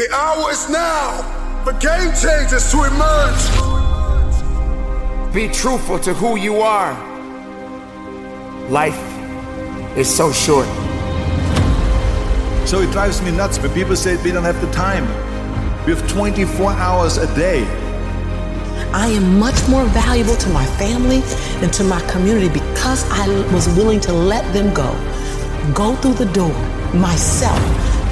The hour is now for game changers to emerge. Be truthful to who you are. Life is so short. So it drives me nuts when people say we don't have the time. We have 24 hours a day. I am much more valuable to my family and to my community because I was willing to let them go. Go through the door myself,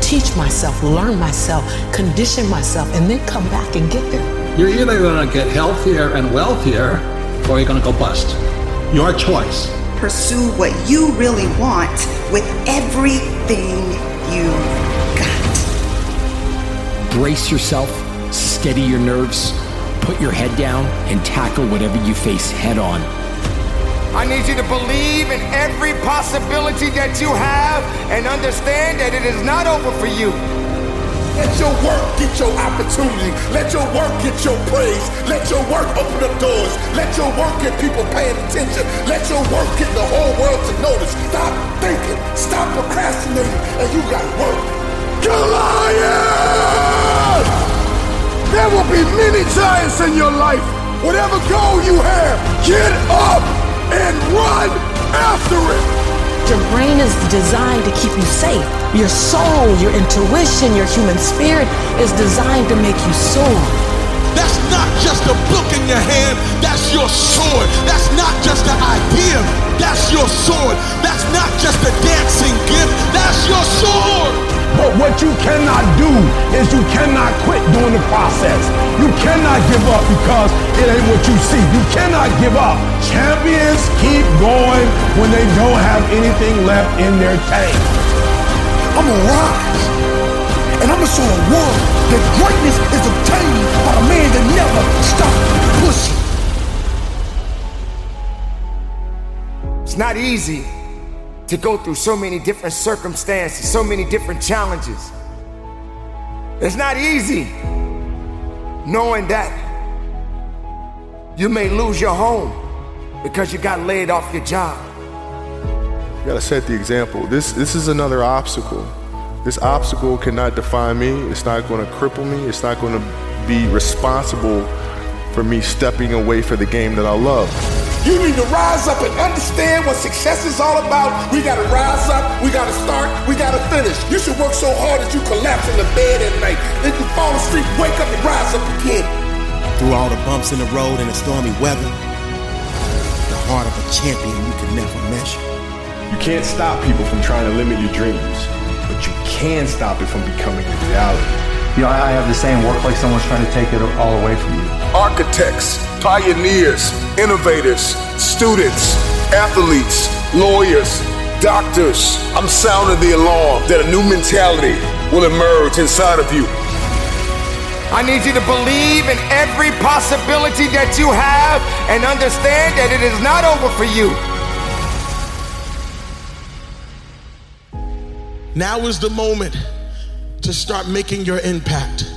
teach myself, learn myself, condition myself, and then come back and get there. You're either going to get healthier and wealthier, or you're going to go bust. Your choice. Pursue what you really want with everything you've got. Brace yourself, steady your nerves, put your head down, and tackle whatever you face head on. I need you to believe in every possibility that you have and understand that it is not over for you. Let your work get your opportunity. Let your work get your praise. Let your work open up doors. Let your work get people paying attention. Let your work get the whole world to notice. Stop thinking. Stop procrastinating. And you got work. Goliath! There will be many giants in your life. Whatever goal you have, get up and run after it. Your brain is designed to keep you safe. Your soul, your intuition, your human spirit is designed to make you soar. That's not just a book in your hand, that's your sword. That's not just an idea, that's your sword. That's not just a dancing gift, that's your sword. But what you cannot do is you cannot quit during the process. You cannot give up because it ain't what you see. You cannot give up. Champions keep going when they don't have anything left in their tank. I'm gonna rise. And I'm gonna show the world that greatness is obtained by a man that never stopped pushing. It's not easy to go through so many different circumstances, so many different challenges. It's not easy knowing that you may lose your home because you got laid off your job. You gotta set the example. This this is another obstacle. This obstacle cannot define me. It's not gonna cripple me. It's not gonna be responsible for me stepping away for the game that I love. You need to rise up and understand what success is all about. We gotta rise up, we gotta start, we gotta finish. You should work so hard that you collapse in the bed at night. Then you fall asleep, wake up and rise up again. Through all the bumps in the road and the stormy weather, the heart of a champion you can never measure. You can't stop people from trying to limit your dreams, but you can stop it from becoming a reality. You know, I have the same work like someone's trying to take it all away from you. Architects, pioneers, innovators, students, athletes, lawyers, doctors. I'm sounding the alarm that a new mentality will emerge inside of you. I need you to believe in every possibility that you have and understand that it is not over for you. Now is the moment to start making your impact.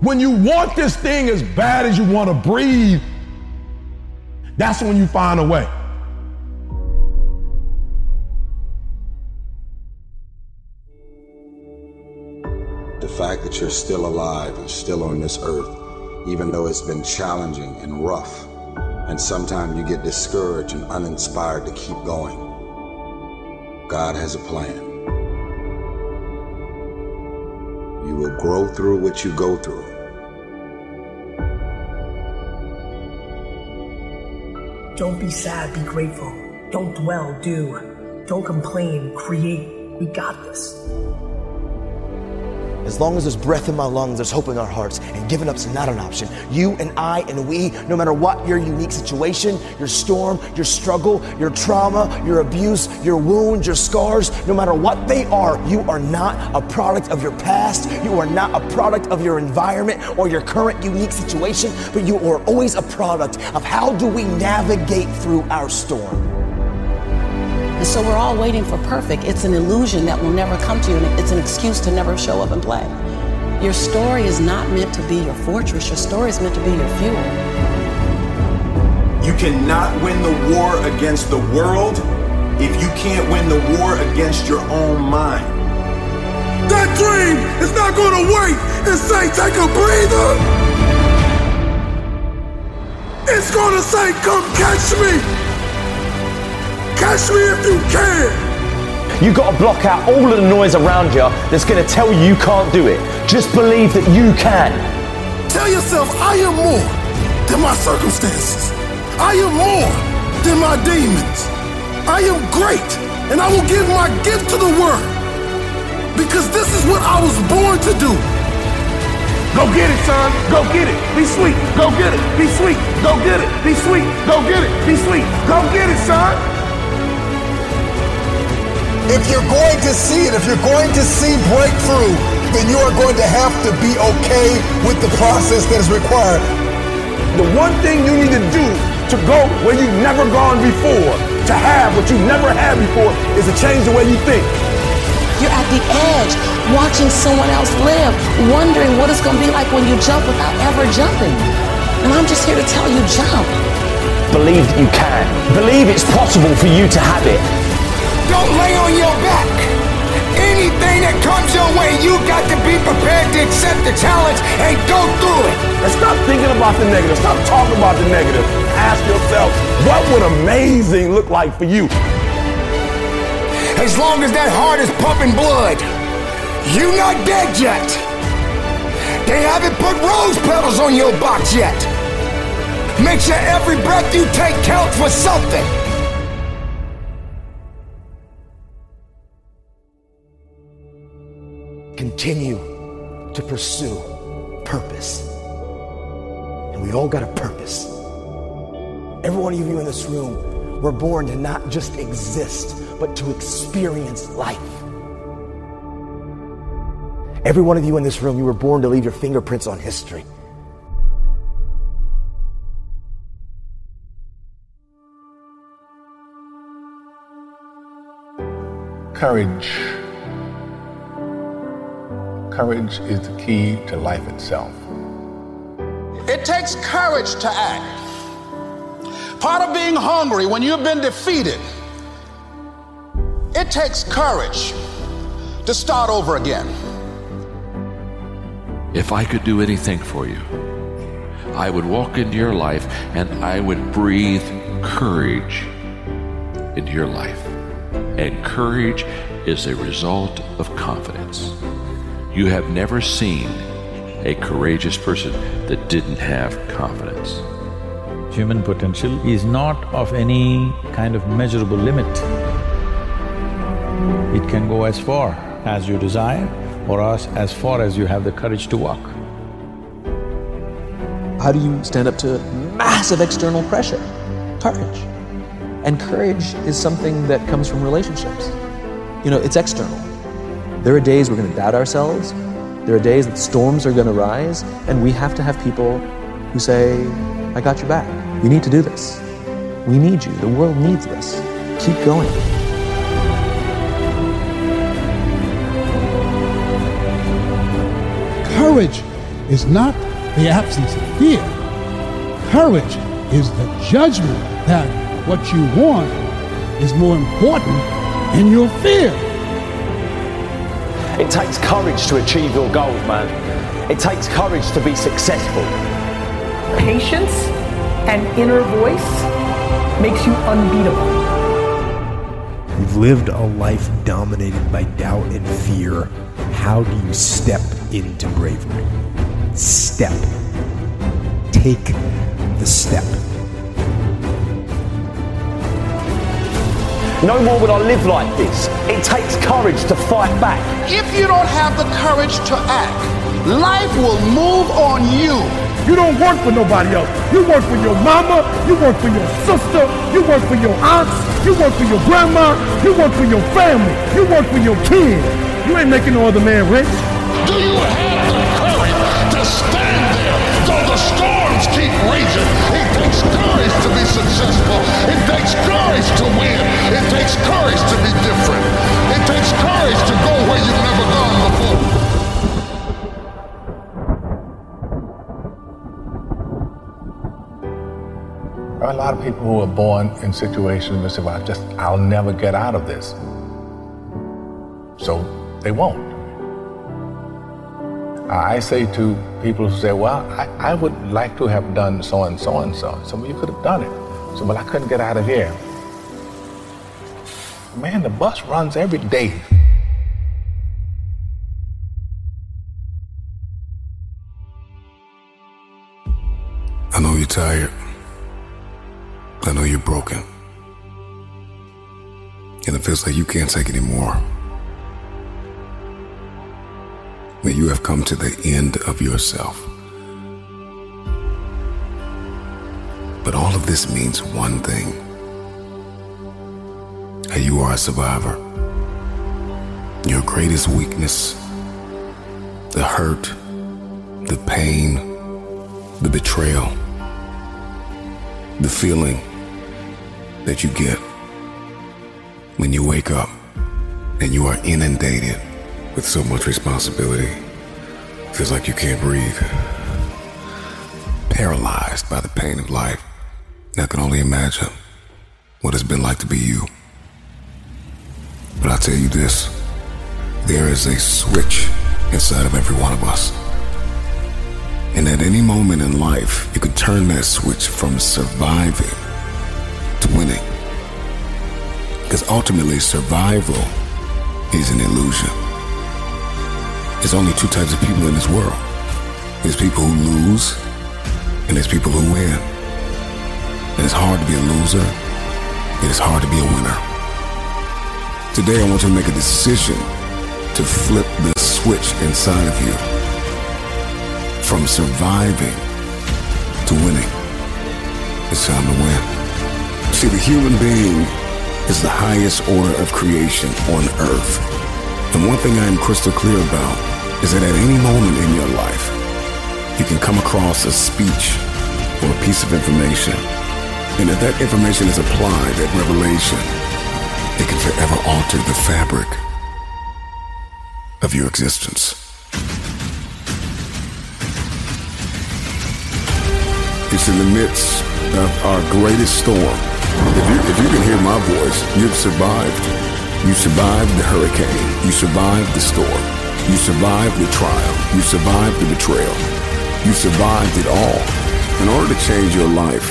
When you want this thing as bad as you want to breathe, that's when you find a way. The fact that you're still alive and still on this earth, even though it's been challenging and rough, and sometimes you get discouraged and uninspired to keep going. God has a plan. You will grow through what you go through. Don't be sad, be grateful. Don't dwell, do. Don't complain, create. We got this. As long as there's breath in my lungs, there's hope in our hearts, and giving up's not an option. You and I and we, no matter what your unique situation, your storm, your struggle, your trauma, your abuse, your wounds, your scars, no matter what they are, you are not a product of your past. You are not a product of your environment or your current unique situation, but you are always a product of how do we navigate through our storm. And so we're all waiting for perfect. It's an illusion that will never come to you, and it's an excuse to never show up and play. Your story is not meant to be your fortress, your story is meant to be your fuel. You cannot win the war against the world if you can't win the war against your own mind. That dream is not going to wait and say, take a breather. It's going to say, come catch me. Catch me if you can. You got to block out all of the noise around you that's going to tell you you can't do it. Just believe that you can. Tell yourself, I am more than my circumstances. I am more than my demons. I am great, and I will give my gift to the world because this is what I was born to do. Go get it, son. Go get it. Be sweet. Go get it. Be sweet. Go get it. Be sweet. Go get it. Be sweet. Go get it, son. If you're going to see it, if you're going to see breakthrough, then you are going to have to be okay with the process that is required. The one thing you need to do to go where you've never gone before, to have what you've never had before, is to change the way you think. You're at the edge, watching someone else live, wondering what it's going to be like when you jump without ever jumping. And I'm just here to tell you, jump. Believe that you can. Believe it's possible for you to have it. Don't lay on your back. Anything that comes your way, you got to be prepared to accept the challenge and go through it. And stop thinking about the negative. Stop talking about the negative. Ask yourself, what would amazing look like for you? As long as that heart is pumping blood, you're not dead yet. They haven't put rose petals on your box yet. Make sure every breath you take counts for something. Continue to pursue purpose. And we all got a purpose. Every one of you in this room, we're born to not just exist, but to experience life. Every one of you in this room, you were born to leave your fingerprints on history. Courage. Courage is the key to life itself. It takes courage to act. Part of being hungry when you've been defeated, it takes courage to start over again. If I could do anything for you, I would walk into your life and I would breathe courage into your life. And courage is a result of confidence. You have never seen a courageous person that didn't have confidence. Human potential is not of any kind of measurable limit. It can go as far as you desire or as, as far as you have the courage to walk. How do you stand up to massive external pressure? Courage. And courage is something that comes from relationships. You know, it's external. There are days we're going to doubt ourselves, There are days that storms are going to rise, and we have to have people who say, I got your back. You need to do this. We need you. The world needs this. Keep going. Courage is not the absence of fear. Courage is the judgment that what you want is more important than your fear. It takes courage to achieve your goals, man. It takes courage to be successful. Patience and inner voice makes you unbeatable. You've lived a life dominated by doubt and fear. How do you step into bravery? Step. Take the step. No more will I live like this. It takes courage to fight back. If you don't have the courage to act, life will move on you. You don't work for nobody else. You work for your mama, you work for your sister, you work for your aunts, you work for your grandma, you work for your family, you work for your kids. You ain't making no other man rich. Do you have the courage to stand there though the storms keep raging? It takes courage to be successful. It takes courage to win. It takes courage to be different. It takes courage to go where you've never gone before. There are a lot of people who are born in situations that say, well, I just, I'll never get out of this. So they won't. I say to people who say, well, I, I would like to have done so and so and so. So well, you could have done it. So, well, I couldn't get out of here. Man, the bus runs every day. I know you're tired. I know you're broken. And it feels like you can't take anymore. That you have come to the end of yourself. But all of this means one thing. That you are a survivor. Your greatest weakness, the hurt, the pain, the betrayal, the feeling that you get when you wake up and you are inundated with so much responsibility. Feels like you can't breathe. Paralyzed by the pain of life. I can only imagine what it's been like to be you. But I'll tell you this there is a switch inside of every one of us. And at any moment in life, you can turn that switch from surviving to winning. Because ultimately, survival is an illusion. There's only two types of people in this world there's people who lose, and there's people who win. And it's hard to be a loser, it is hard to be a winner. Today, I want you to make a decision to flip the switch inside of you from surviving to winning. It's time to win. See, the human being is the highest order of creation on earth. And one thing I am crystal clear about is that at any moment in your life, you can come across a speech or a piece of information. And if that information is applied, that revelation, it can forever alter the fabric of your existence. It's in the midst of our greatest storm. If you, if you can hear my voice, you've survived. You survived the hurricane. You survived the storm. You survived the trial. You survived the betrayal. You survived it all. In order to change your life,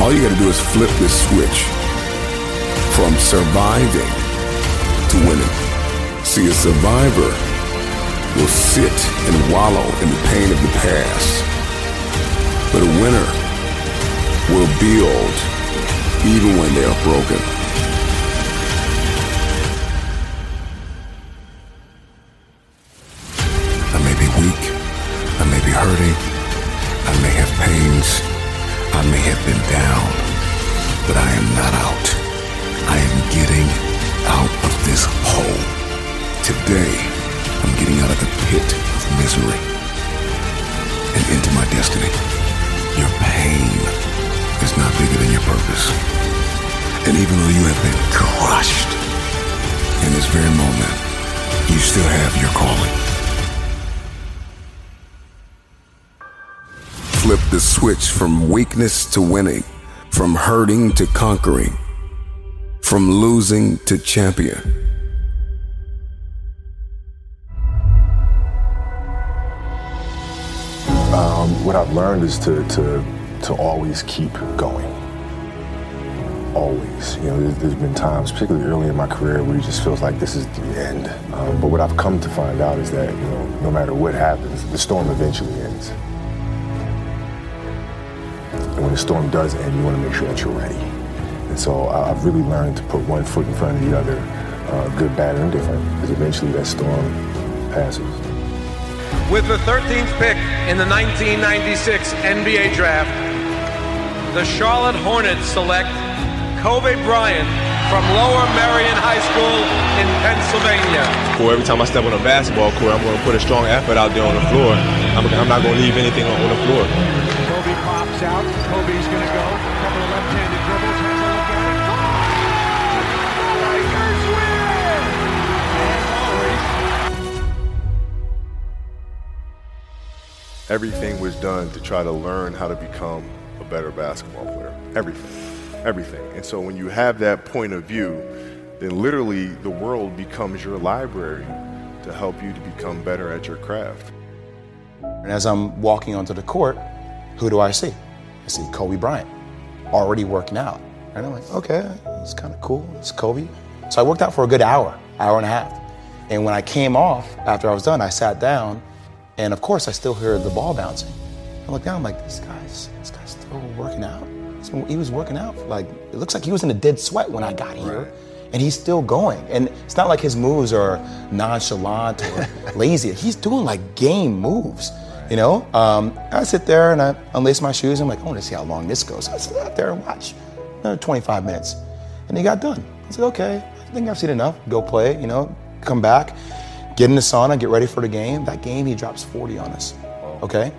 all you gotta do is flip this switch from surviving to winning. See, a survivor will sit and wallow in the pain of the past. But a winner will build even when they are broken. Purpose. And even though you have been crushed in this very moment, you still have your calling. Flip the switch from weakness to winning, from hurting to conquering, from losing to champion. Um, what I've learned is to, to, to always keep going. Always. You know, there's, been times, particularly early in my career, where it just feels like this is the end. Um, but what I've come to find out is that, you know, no matter what happens, the storm eventually ends. And when the storm does end, you want to make sure that you're ready. And so I've really learned to put one foot in front of the other, uh, good, bad, or indifferent, because eventually that storm passes. With the 13th pick in the 1996 NBA draft, the Charlotte Hornets select Kobe Bryant from Lower Merion High School in Pennsylvania. Or every time I step on a basketball court, I'm going to put a strong effort out there on the floor. I'm, I'm not going to leave anything on, on the floor. Kobe pops out. Kobe's going to go. Couple of left-handed dribbles. Has a look at it. The Lakers win! As always, Everything was done to try to learn how to become a better basketball player. Everything. Everything. And so when you have that point of view, then literally the world becomes your library to help you to become better at your craft. And as I'm walking onto the court, who do I see? I see Kobe Bryant, already working out. And I'm like, okay, it's kind of cool. It's Kobe. So I worked out for a good hour, hour and a half. And when I came off, after I was done, I sat down, and of course, I still heard the ball bouncing. I looked down, I'm like, this guy's, this guy's still working out. Been- He was working out. for Like, it looks like he was in a dead sweat when I got here. And he's still going. And it's not like his moves are nonchalant or lazy. He's doing like game moves. You know, um, I sit there and I unlace my shoes. I'm like, I want to see how long this goes. I sit out there and watch. Another 25 minutes. And he got done. I said, okay, I think I've seen enough. Go play, you know, come back, get in the sauna, get ready for the game. That game, he drops 40 on us. Okay?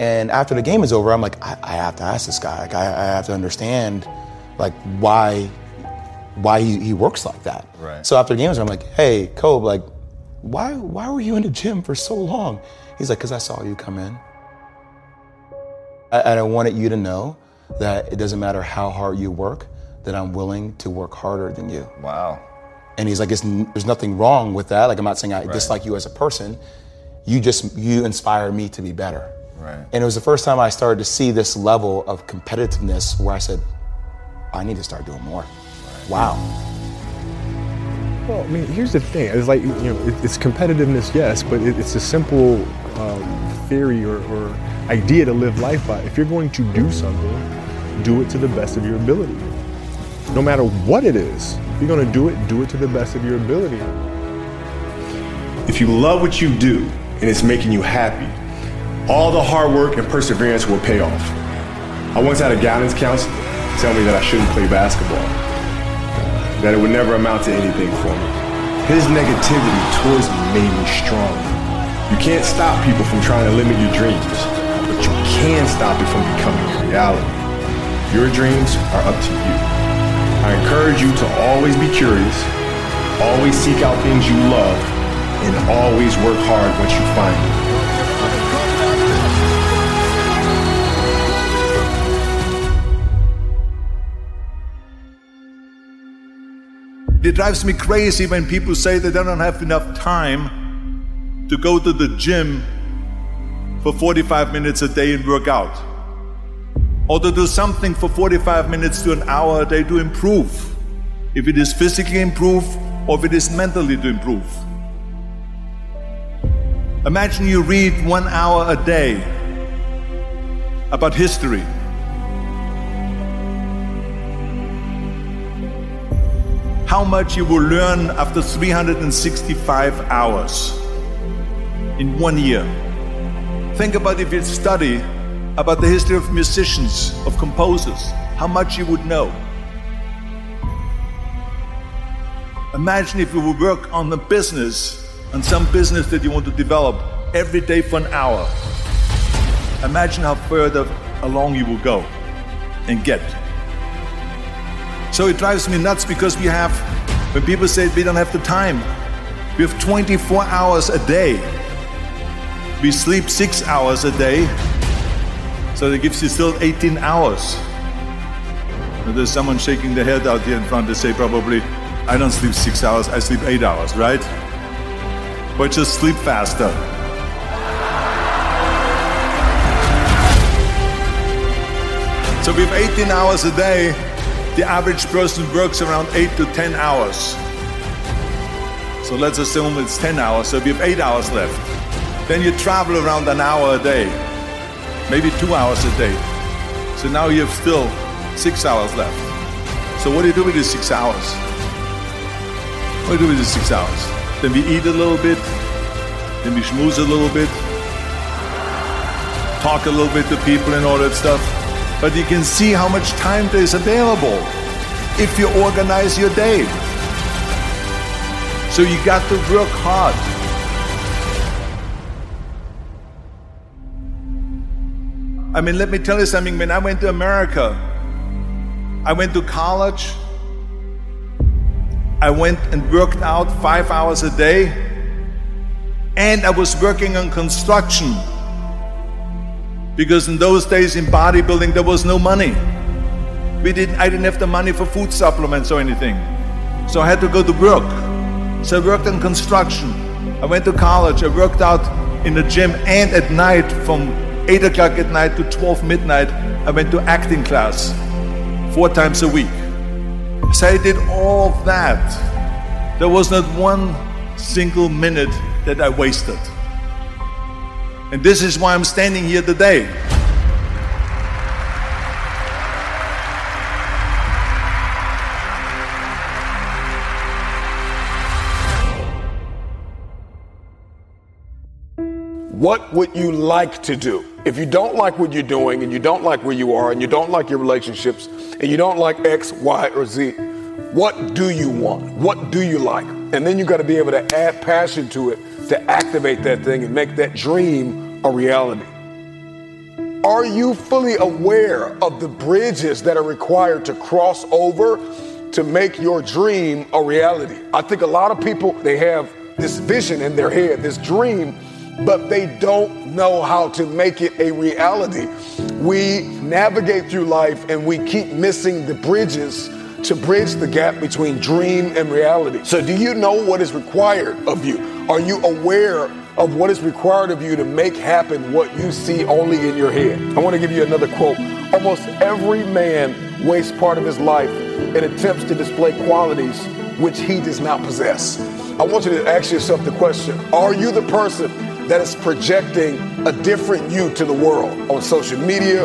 And after the game is over, I'm like, I, I have to ask this guy. Like, I, I have to understand, like, why, why he, he works like that. Right. So after the game is over, I'm like, hey, Kobe, like, why, why were you in the gym for so long? He's like, because I saw you come in. I- And I wanted you to know that it doesn't matter how hard you work, that I'm willing to work harder than you. Wow. And he's like, it's, there's nothing wrong with that. Like, I'm not saying I dislike you as a person. You just, you inspire me to be better. Right. And it was the first time I started to see this level of competitiveness where I said, I need to start doing more. Wow. Well, I mean, here's the thing. It's like, you know, it's competitiveness, yes, but it's a simple um, theory or, or idea to live life by. If you're going to do something, do it to the best of your ability. No matter what it is, if you're going to do it, do it to the best of your ability. If you love what you do and it's making you happy, all the hard work and perseverance will pay off. I once had a guidance counselor tell me that I shouldn't play basketball, that it would never amount to anything for me. His negativity towards me made me strong. You can't stop people from trying to limit your dreams, but you can stop it from becoming a reality. Your dreams are up to you. I encourage you to always be curious, always seek out things you love, and always work hard once you find it. It drives me crazy when people say they don't have enough time to go to the gym for 45 minutes a day and work out. Or to do something for 45 minutes to an hour a day to improve. If it is physically improve or if it is mentally to improve. Imagine you read one hour a day about history. How much you will learn after 365 hours in one year. Think about if you study about the history of musicians, of composers, how much you would know. Imagine if you would work on the business on some business that you want to develop every day for an hour, imagine how further along you will go and get. So it drives me nuts because we have, when people say we don't have the time, we have 24 hours a day. We sleep six hours a day, so that gives you still 18 hours. And there's someone shaking their head out here in front to say probably, I don't sleep six hours, I sleep eight hours, right? But just sleep faster. So we have 18 hours a day. The average person works around 8 to 10 hours. So let's assume it's 10 hours, so we have 8 hours left. Then you travel around an hour a day, maybe 2 hours a day. So now you have still 6 hours left. So what do you do with these 6 hours? What do you do with these 6 hours? Then we eat a little bit, then we schmooze a little bit, talk a little bit to people and all that stuff but you can see how much time there is available if you organize your day. So you got to work hard. I mean, let me tell you something. When I went to America, I went to college. I went and worked out five hours a day. And I was working on construction because in those days in bodybuilding there was no money. We didn't, I didn't have the money for food supplements or anything. So I had to go to work. So I worked in construction. I went to college. I worked out in the gym and at night from 8 o'clock at night to 12 midnight, I went to acting class four times a week. So I did all that. There was not one single minute that I wasted. And this is why I'm standing here today. What would you like to do? If you don't like what you're doing and you don't like where you are and you don't like your relationships and you don't like X, Y, or Z, what do you want? What do you like? And then you got to be able to add passion to it to activate that thing and make that dream a reality. Are you fully aware of the bridges that are required to cross over to make your dream a reality? I think a lot of people they have this vision in their head, this dream, but they don't know how to make it a reality. We navigate through life and we keep missing the bridges to bridge the gap between dream and reality. So, do you know what is required of you? Are you aware of what is required of you to make happen what you see only in your head? I want to give you another quote. Almost every man wastes part of his life in attempts to display qualities which he does not possess. I want you to ask yourself the question Are you the person that is projecting a different you to the world on social media,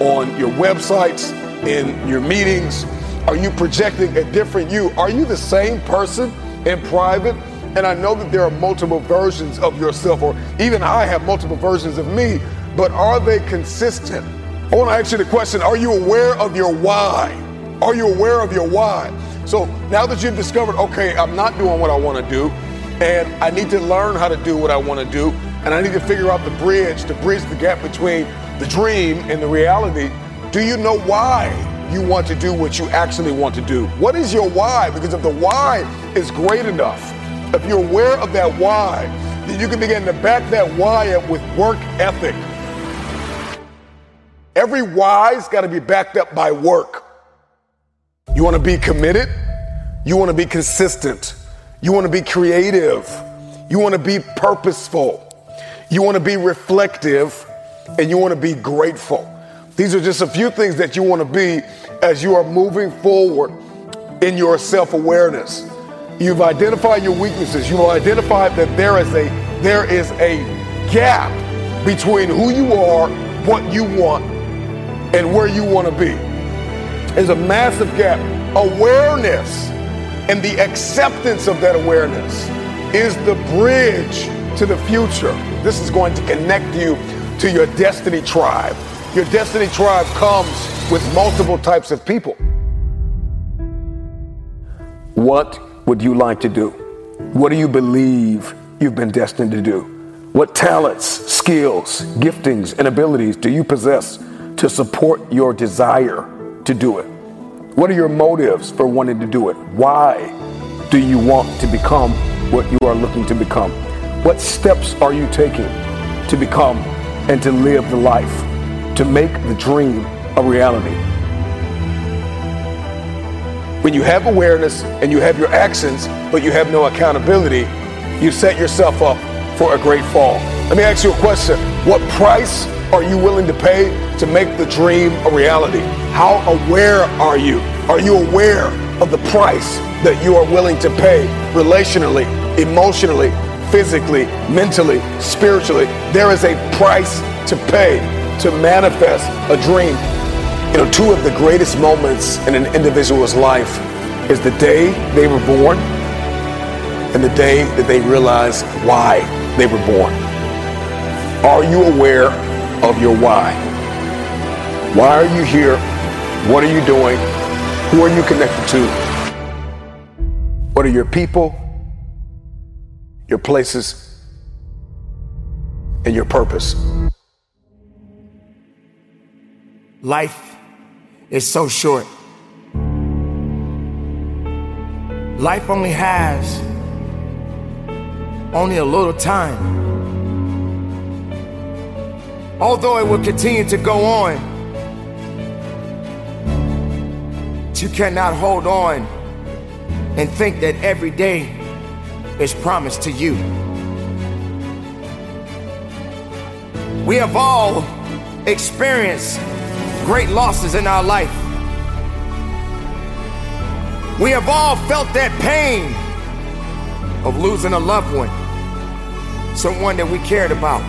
on your websites, in your meetings? Are you projecting a different you? Are you the same person in private? And I know that there are multiple versions of yourself, or even I have multiple versions of me, but are they consistent? I want to ask you the question Are you aware of your why? Are you aware of your why? So now that you've discovered, okay, I'm not doing what I want to do, and I need to learn how to do what I want to do, and I need to figure out the bridge to bridge the gap between the dream and the reality. Do you know why you want to do what you actually want to do? What is your why? Because if the why is great enough, if you're aware of that why, then you can begin to back that why up with work ethic. Every why's got to be backed up by work. You want to be committed? You want to be consistent? You want to be creative? You want to be purposeful? You want to be reflective? And you want to be grateful? These are just a few things that you want to be as you are moving forward in your self awareness. You've identified your weaknesses. You've identified that there is a there is a gap between who you are, what you want, and where you want to be. There's a massive gap. Awareness and the acceptance of that awareness is the bridge to the future. This is going to connect you to your destiny tribe. Your destiny tribe comes with multiple types of people. What would you like to do? What do you believe you've been destined to do? What talents, skills, giftings, and abilities do you possess to support your desire to do it? What are your motives for wanting to do it? Why do you want to become what you are looking to become? What steps are you taking to become and to live the life, to make the dream a reality? When you have awareness and you have your actions, but you have no accountability, you set yourself up for a great fall. Let me ask you a question. What price are you willing to pay to make the dream a reality? How aware are you? Are you aware of the price that you are willing to pay relationally, emotionally, physically, mentally, spiritually? There is a price to pay to manifest a dream. You know, two of the greatest moments in an individual's life is the day they were born and the day that they realize why they were born. Are you aware of your why? Why are you here? What are you doing? Who are you connected to? What are your people, your places, and your purpose? Life is so short. Life only has only a little time. Although it will continue to go on, you cannot hold on and think that every day is promised to you. We have all experienced great losses in our life. We have all felt that pain of losing a loved one, someone that we cared about.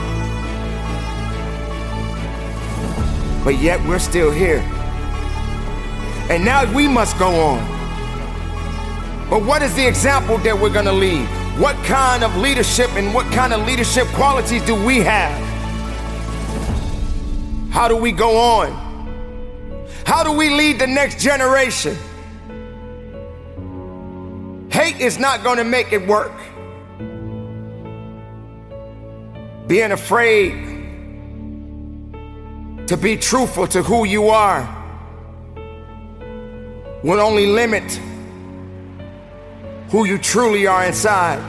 But yet we're still here. And now we must go on. But what is the example that we're gonna leave? What kind of leadership and what kind of leadership qualities do we have? How do we go on? How do we lead the next generation? Hate is not gonna make it work. Being afraid to be truthful to who you are will only limit who you truly are inside.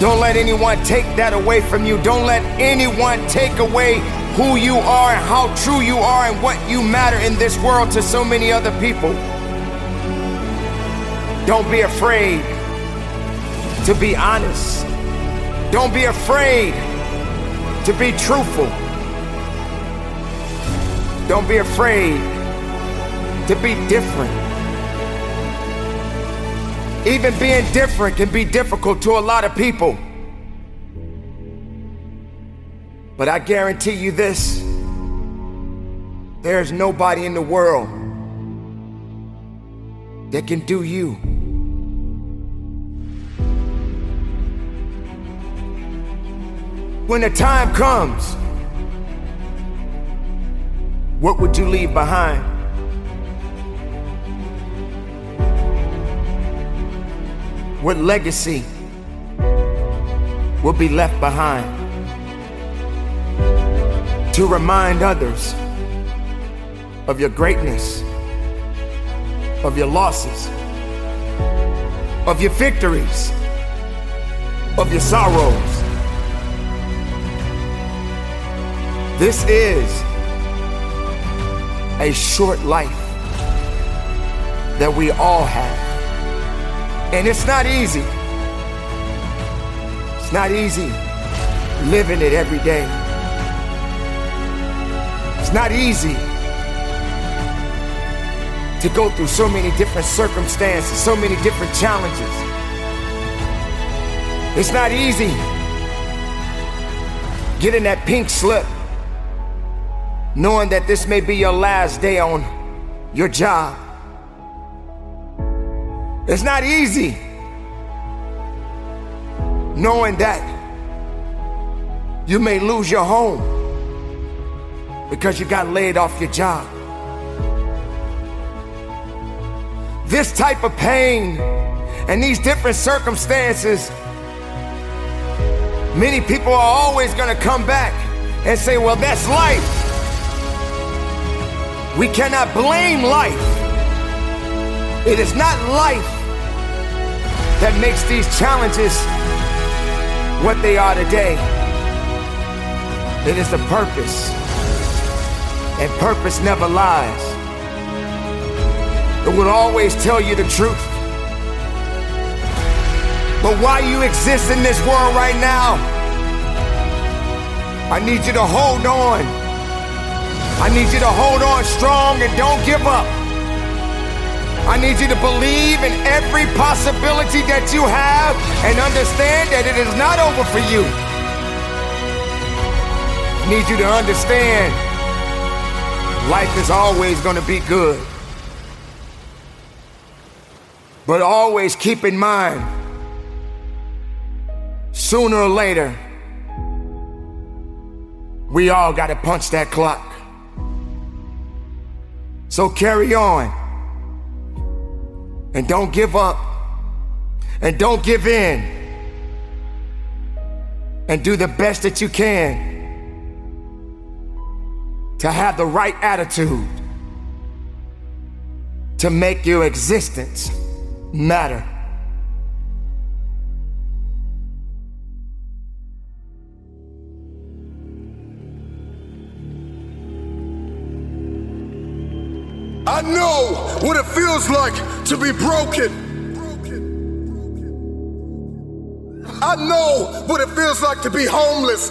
Don't let anyone take that away from you. Don't let anyone take away who you are and how true you are and what you matter in this world to so many other people. Don't be afraid to be honest. Don't be afraid to be truthful. Don't be afraid to be different. Even being different can be difficult to a lot of people. But I guarantee you this there's nobody in the world that can do you. When the time comes, what would you leave behind? What legacy will be left behind to remind others of your greatness, of your losses, of your victories, of your sorrows? This is a short life that we all have. And it's not easy. It's not easy living it every day. Not easy to go through so many different circumstances, so many different challenges. It's not easy getting that pink slip knowing that this may be your last day on your job. It's not easy knowing that you may lose your home because you got laid off your job. This type of pain And these different circumstances, many people are always going to come back and say, well, that's life. We cannot blame life. It is not life that makes these challenges what they are today. It is the purpose. And purpose never lies. It will always tell you the truth. But while you exist in this world right now, I need you to hold on. I need you to hold on strong and don't give up. I need you to believe in every possibility that you have and understand that it is not over for you. I need you to understand life is always going to be good. But always keep in mind, sooner or later, we all got to punch that clock. So carry on. And don't give up. And don't give in. And do the best that you can to have the right attitude to make your existence matter. I know what it feels like to be broken. I know what it feels like to be homeless.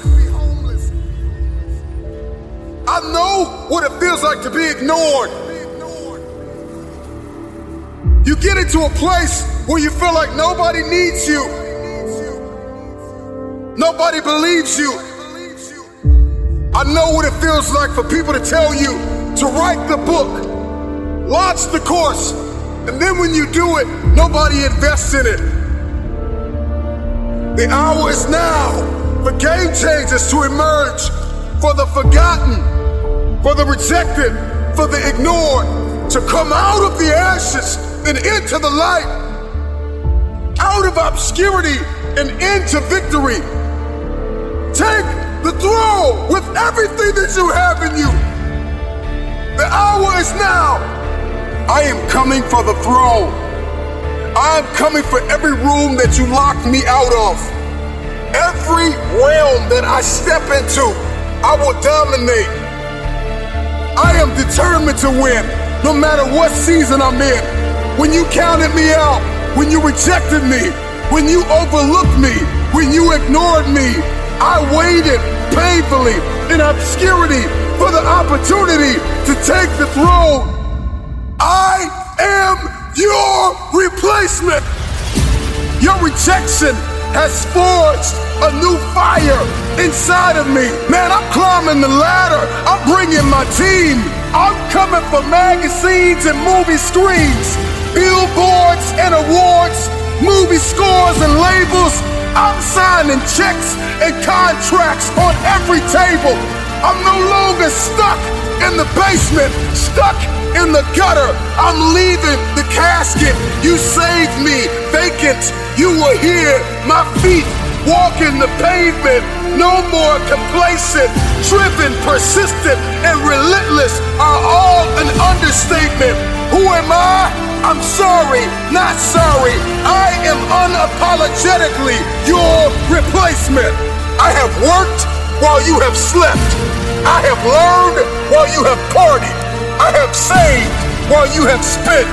I know what it feels like to be ignored. You get into a place where you feel like nobody needs you, nobody believes you. I know what it feels like for people to tell you to write the book, launch the course, and then when you do it, nobody invests in it. The hour is now for game changers to emerge, for the forgotten, for the rejected, for the ignored, to come out of the ashes and into the light, out of obscurity and into victory. Take the throne with everything that you have in you. The hour is now. I am coming for the throne. I am coming for every room that you locked me out of. Every realm that I step into, I will dominate. I am determined to win, no matter what season I'm in. When you counted me out, when you rejected me, when you overlooked me, when you ignored me, I waited painfully in obscurity for the opportunity to take the throne. I am your replacement. Your rejection has forged a new fire inside of me. Man, I'm climbing the ladder. I'm bringing my team. I'm coming for magazines and movie screens, billboards and awards, movie scores and labels. I'm signing checks and contracts on every table. I'm no longer stuck in the basement, stuck in the gutter. I'm leaving the casket. You saved me, vacant. You were here, my feet walking the pavement. No more complacent, driven, persistent, and relentless are all an understatement. Who am I? I'm sorry, not sorry. I am unapologetically your replacement. I have worked while you have slept. I have learned while you have partied. I have saved while you have spent.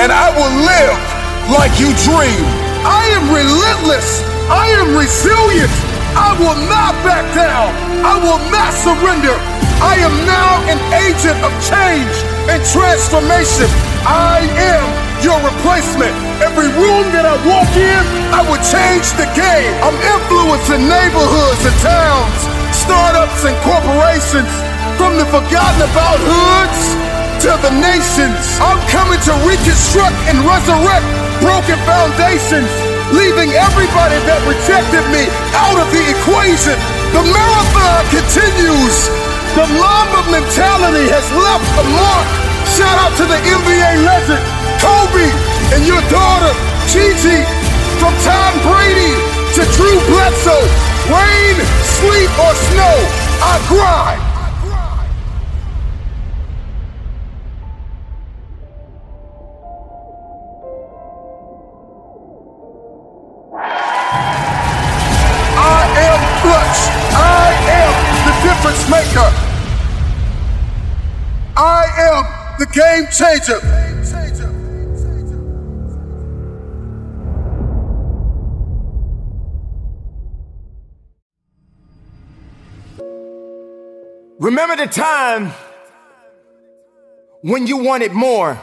And I will live like you dream. I am relentless. I am resilient. I will not back down. I will not surrender. I am now an agent of change and transformation. I am your replacement. Every room that I walk in, I will change the game. I'm influencing neighborhoods and towns, startups and corporations, from the forgotten about hoods to the nations. I'm coming to reconstruct and resurrect broken foundations, leaving everybody that rejected me out of the equation. The marathon continues. The Mamba mentality has left a mark. Shout out to the NBA legend, Kobe, and your daughter, Gigi, from Tom Brady to Drew Bledsoe, rain, sleet, or snow, I grind. Game changer. Remember the time when you wanted more.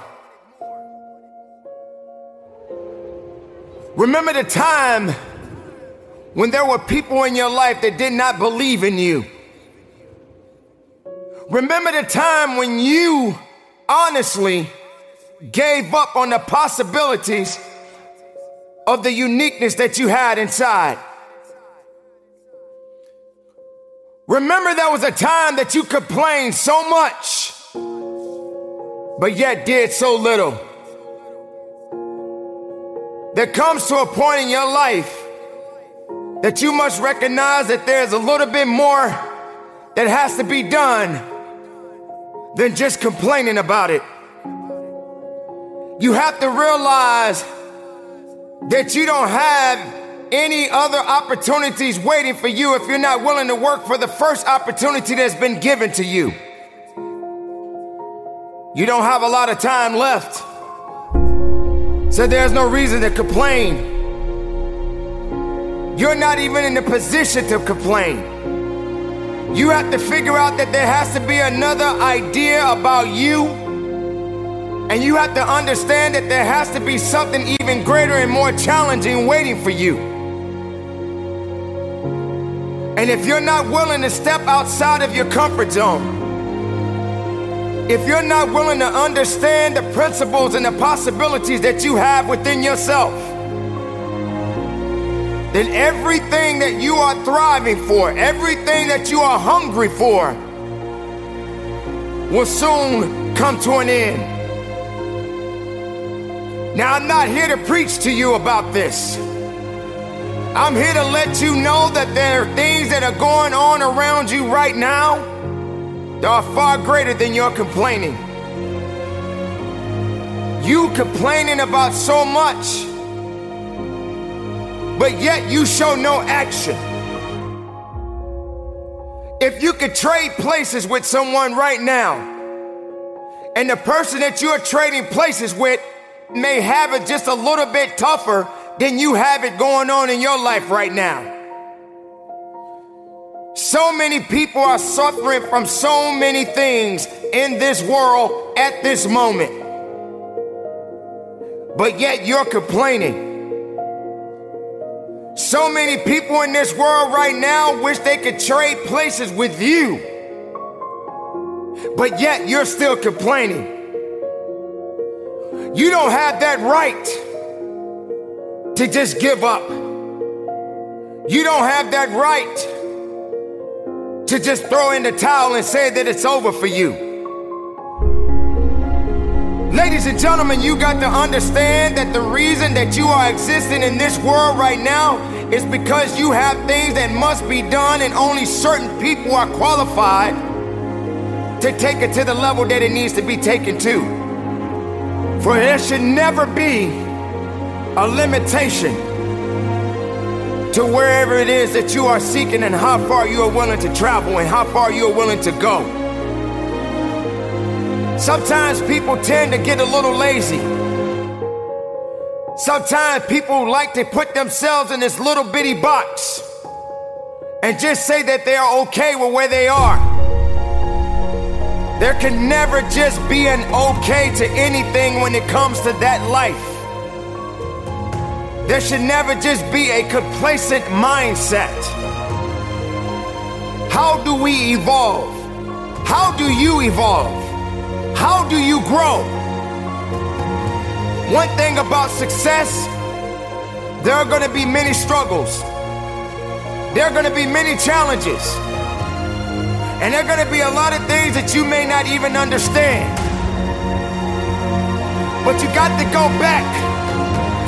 Remember the time when there were people in your life that did not believe in you. Remember the time when you honestly gave up on the possibilities of the uniqueness that you had inside. Remember there was a time that you complained so much, but yet did so little. There comes to a point in your life that you must recognize that there's a little bit more that has to be done than just complaining about it. You have to realize that you don't have any other opportunities waiting for you if you're not willing to work for the first opportunity that's been given to you. You don't have a lot of time left, so there's no reason to complain. You're not even in the position to complain. You have to figure out that there has to be another idea about you. And you have to understand that there has to be something even greater and more challenging waiting for you. And if you're not willing to step outside of your comfort zone, if you're not willing to understand the principles and the possibilities that you have within yourself, then everything that you are thriving for, everything that you are hungry for, will soon come to an end. Now, I'm not here to preach to you about this. I'm here to let you know that there are things that are going on around you right now that are far greater than your complaining. You complaining about so much but yet you show no action. If you could trade places with someone right now, and the person that you're trading places with may have it just a little bit tougher than you have it going on in your life right now. So many people are suffering from so many things in this world at this moment. But yet you're complaining. So many people in this world right now wish they could trade places with you. But yet you're still complaining. You don't have that right to just give up. You don't have that right to just throw in the towel and say that it's over for you. Ladies and gentlemen, you got to understand that the reason that you are existing in this world right now is because you have things that must be done, and only certain people are qualified to take it to the level that it needs to be taken to. For there should never be a limitation to wherever it is that you are seeking and how far you are willing to travel and how far you are willing to go. Sometimes people tend to get a little lazy. Sometimes people like to put themselves in this little bitty box and just say that they are okay with where they are. There can never just be an okay to anything when it comes to that life. There should never just be a complacent mindset. How do we evolve? How do you evolve? How do you grow? One thing about success, there are going to be many struggles. There are going to be many challenges. And there are going to be a lot of things that you may not even understand. But you got to go back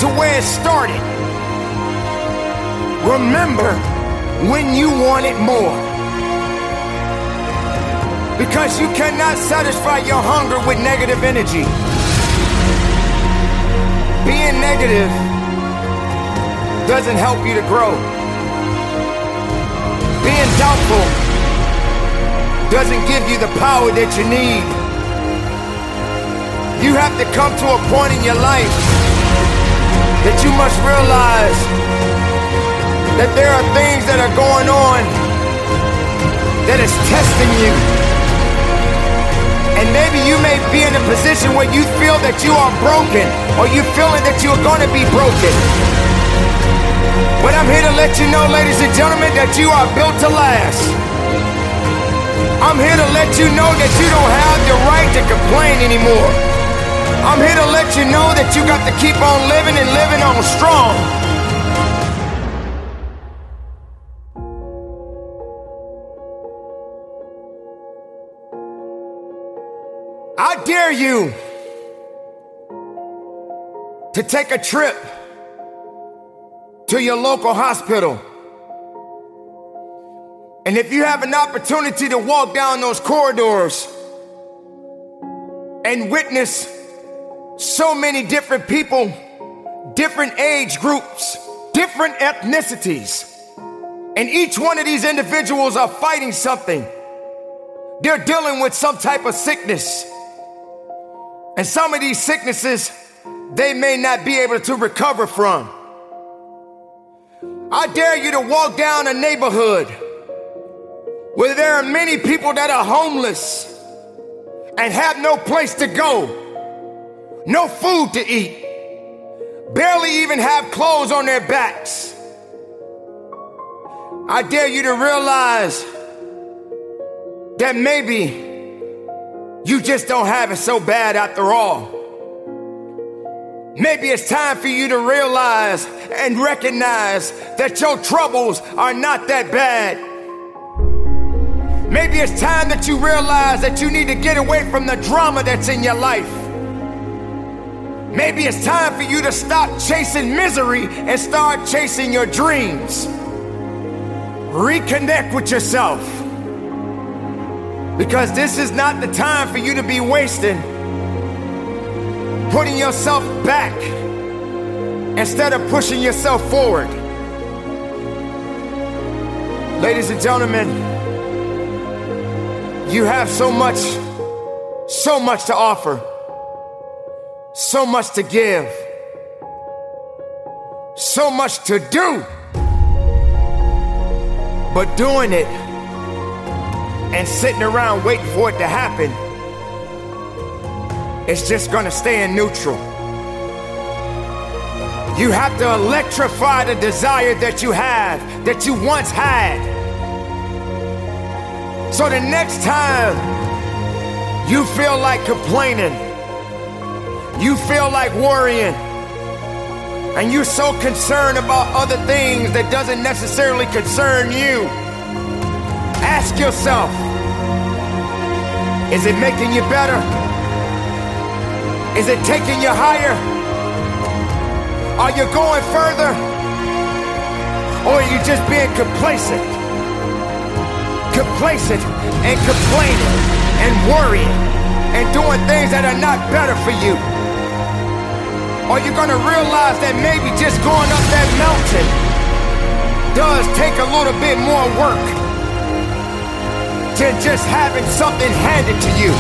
to where it started. Remember when you wanted more. Because you cannot satisfy your hunger with negative energy. Being negative doesn't help you to grow. Being doubtful doesn't give you the power that you need. You have to come to a point in your life that you must realize that there are things that are going on that is testing you. Maybe you may be in a position where you feel that you are broken or you feeling that you're going to be broken. But I'm here to let you know, ladies and gentlemen, that you are built to last. I'm here to let you know that you don't have the right to complain anymore. I'm here to let you know that you got to keep on living and living on strong. Dare you to take a trip to your local hospital. And if you have an opportunity to walk down those corridors and witness so many different people, different age groups, different ethnicities, and each one of these individuals are fighting something. They're dealing with some type of sickness. And some of these sicknesses they may not be able to recover from. I dare you to walk down a neighborhood where there are many people that are homeless and have no place to go, no food to eat, barely even have clothes on their backs. I dare you to realize that maybe you just don't have it so bad after all. Maybe it's time for you to realize and recognize that your troubles are not that bad. Maybe it's time that you realize that you need to get away from the drama that's in your life. Maybe it's time for you to stop chasing misery and start chasing your dreams. Reconnect with yourself. Because this is not the time for you to be wasting putting yourself back instead of pushing yourself forward. Ladies and gentlemen, you have so much, so much to offer, so much to give, so much to do. But doing it and sitting around waiting for it to happen, it's just gonna stay in neutral. You have to electrify the desire that you have, that you once had. So the next time you feel like complaining, you feel like worrying, and you're so concerned about other things that doesn't necessarily concern you, ask yourself, is it making you better? Is it taking you higher? Are you going further? Or are you just being complacent? Complacent and complaining and worrying and doing things that are not better for you. Are you gonna realize that maybe just going up that mountain does take a little bit more work than just having something handed to you?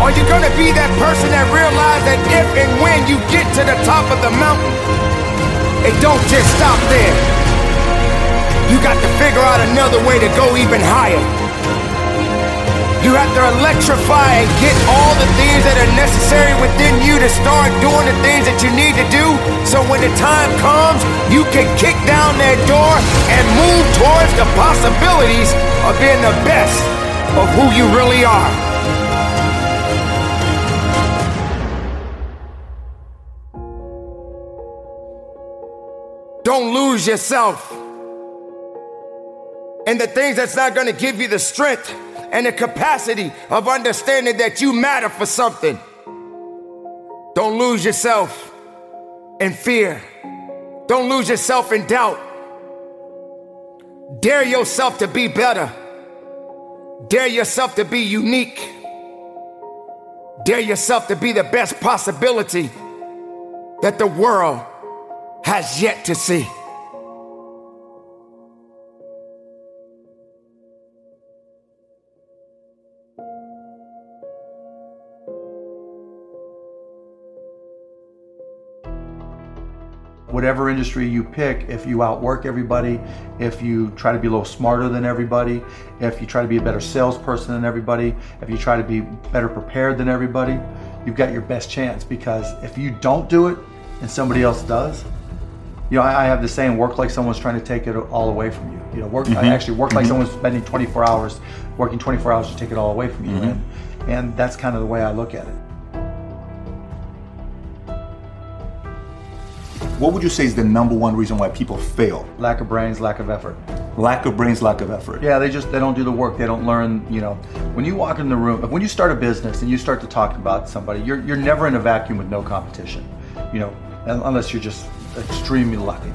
Are you gonna be that person that realizes that if and when you get to the top of the mountain, it don't just stop there. You got to figure out another way to go even higher. You have to electrify and get all the things that are necessary within you to start doing the things that you need to do so when the time comes, you can kick down that door and move towards the possibilities of being the best of who you really are. Don't lose yourself in the things that's not going to give you the strength and the capacity of understanding that you matter for something. Don't lose yourself in fear. Don't lose yourself in doubt. Dare yourself to be better. Dare yourself to be unique. Dare yourself to be the best possibility that the world has yet to see. Whatever industry you pick, if you outwork everybody, if you try to be a little smarter than everybody, if you try to be a better salesperson than everybody, if you try to be better prepared than everybody, you've got your best chance because if you don't do it and somebody else does, you know, I, I have the saying, work like someone's trying to take it all away from you. You know, work, I Mhm. actually work like Mhm. someone's spending 24 hours, working 24 hours to take it all away from you. Mhm. And, and that's kind of the way I look at it. What would you say is the number one reason why people fail? Lack of brains, lack of effort. Lack of brains, lack of effort. Yeah, they just they don't do the work. They don't learn. You know, when you walk in the room, when you start a business and you start to talk about somebody, you're you're never in a vacuum with no competition. You know, unless you're just extremely lucky.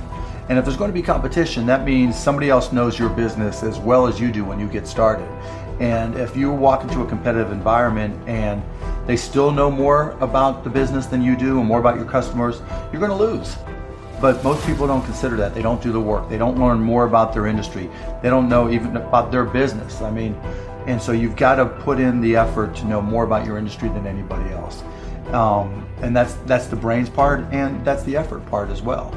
And if there's going to be competition, that means somebody else knows your business as well as you do when you get started. And if you walk into a competitive environment and they still know more about the business than you do and more about your customers, you're going to lose. But most people don't consider that. They don't do the work. They don't learn more about their industry. They don't know even about their business. I mean, and so you've got to put in the effort to know more about your industry than anybody else. Um, and that's that's the brains part, and that's the effort part as well.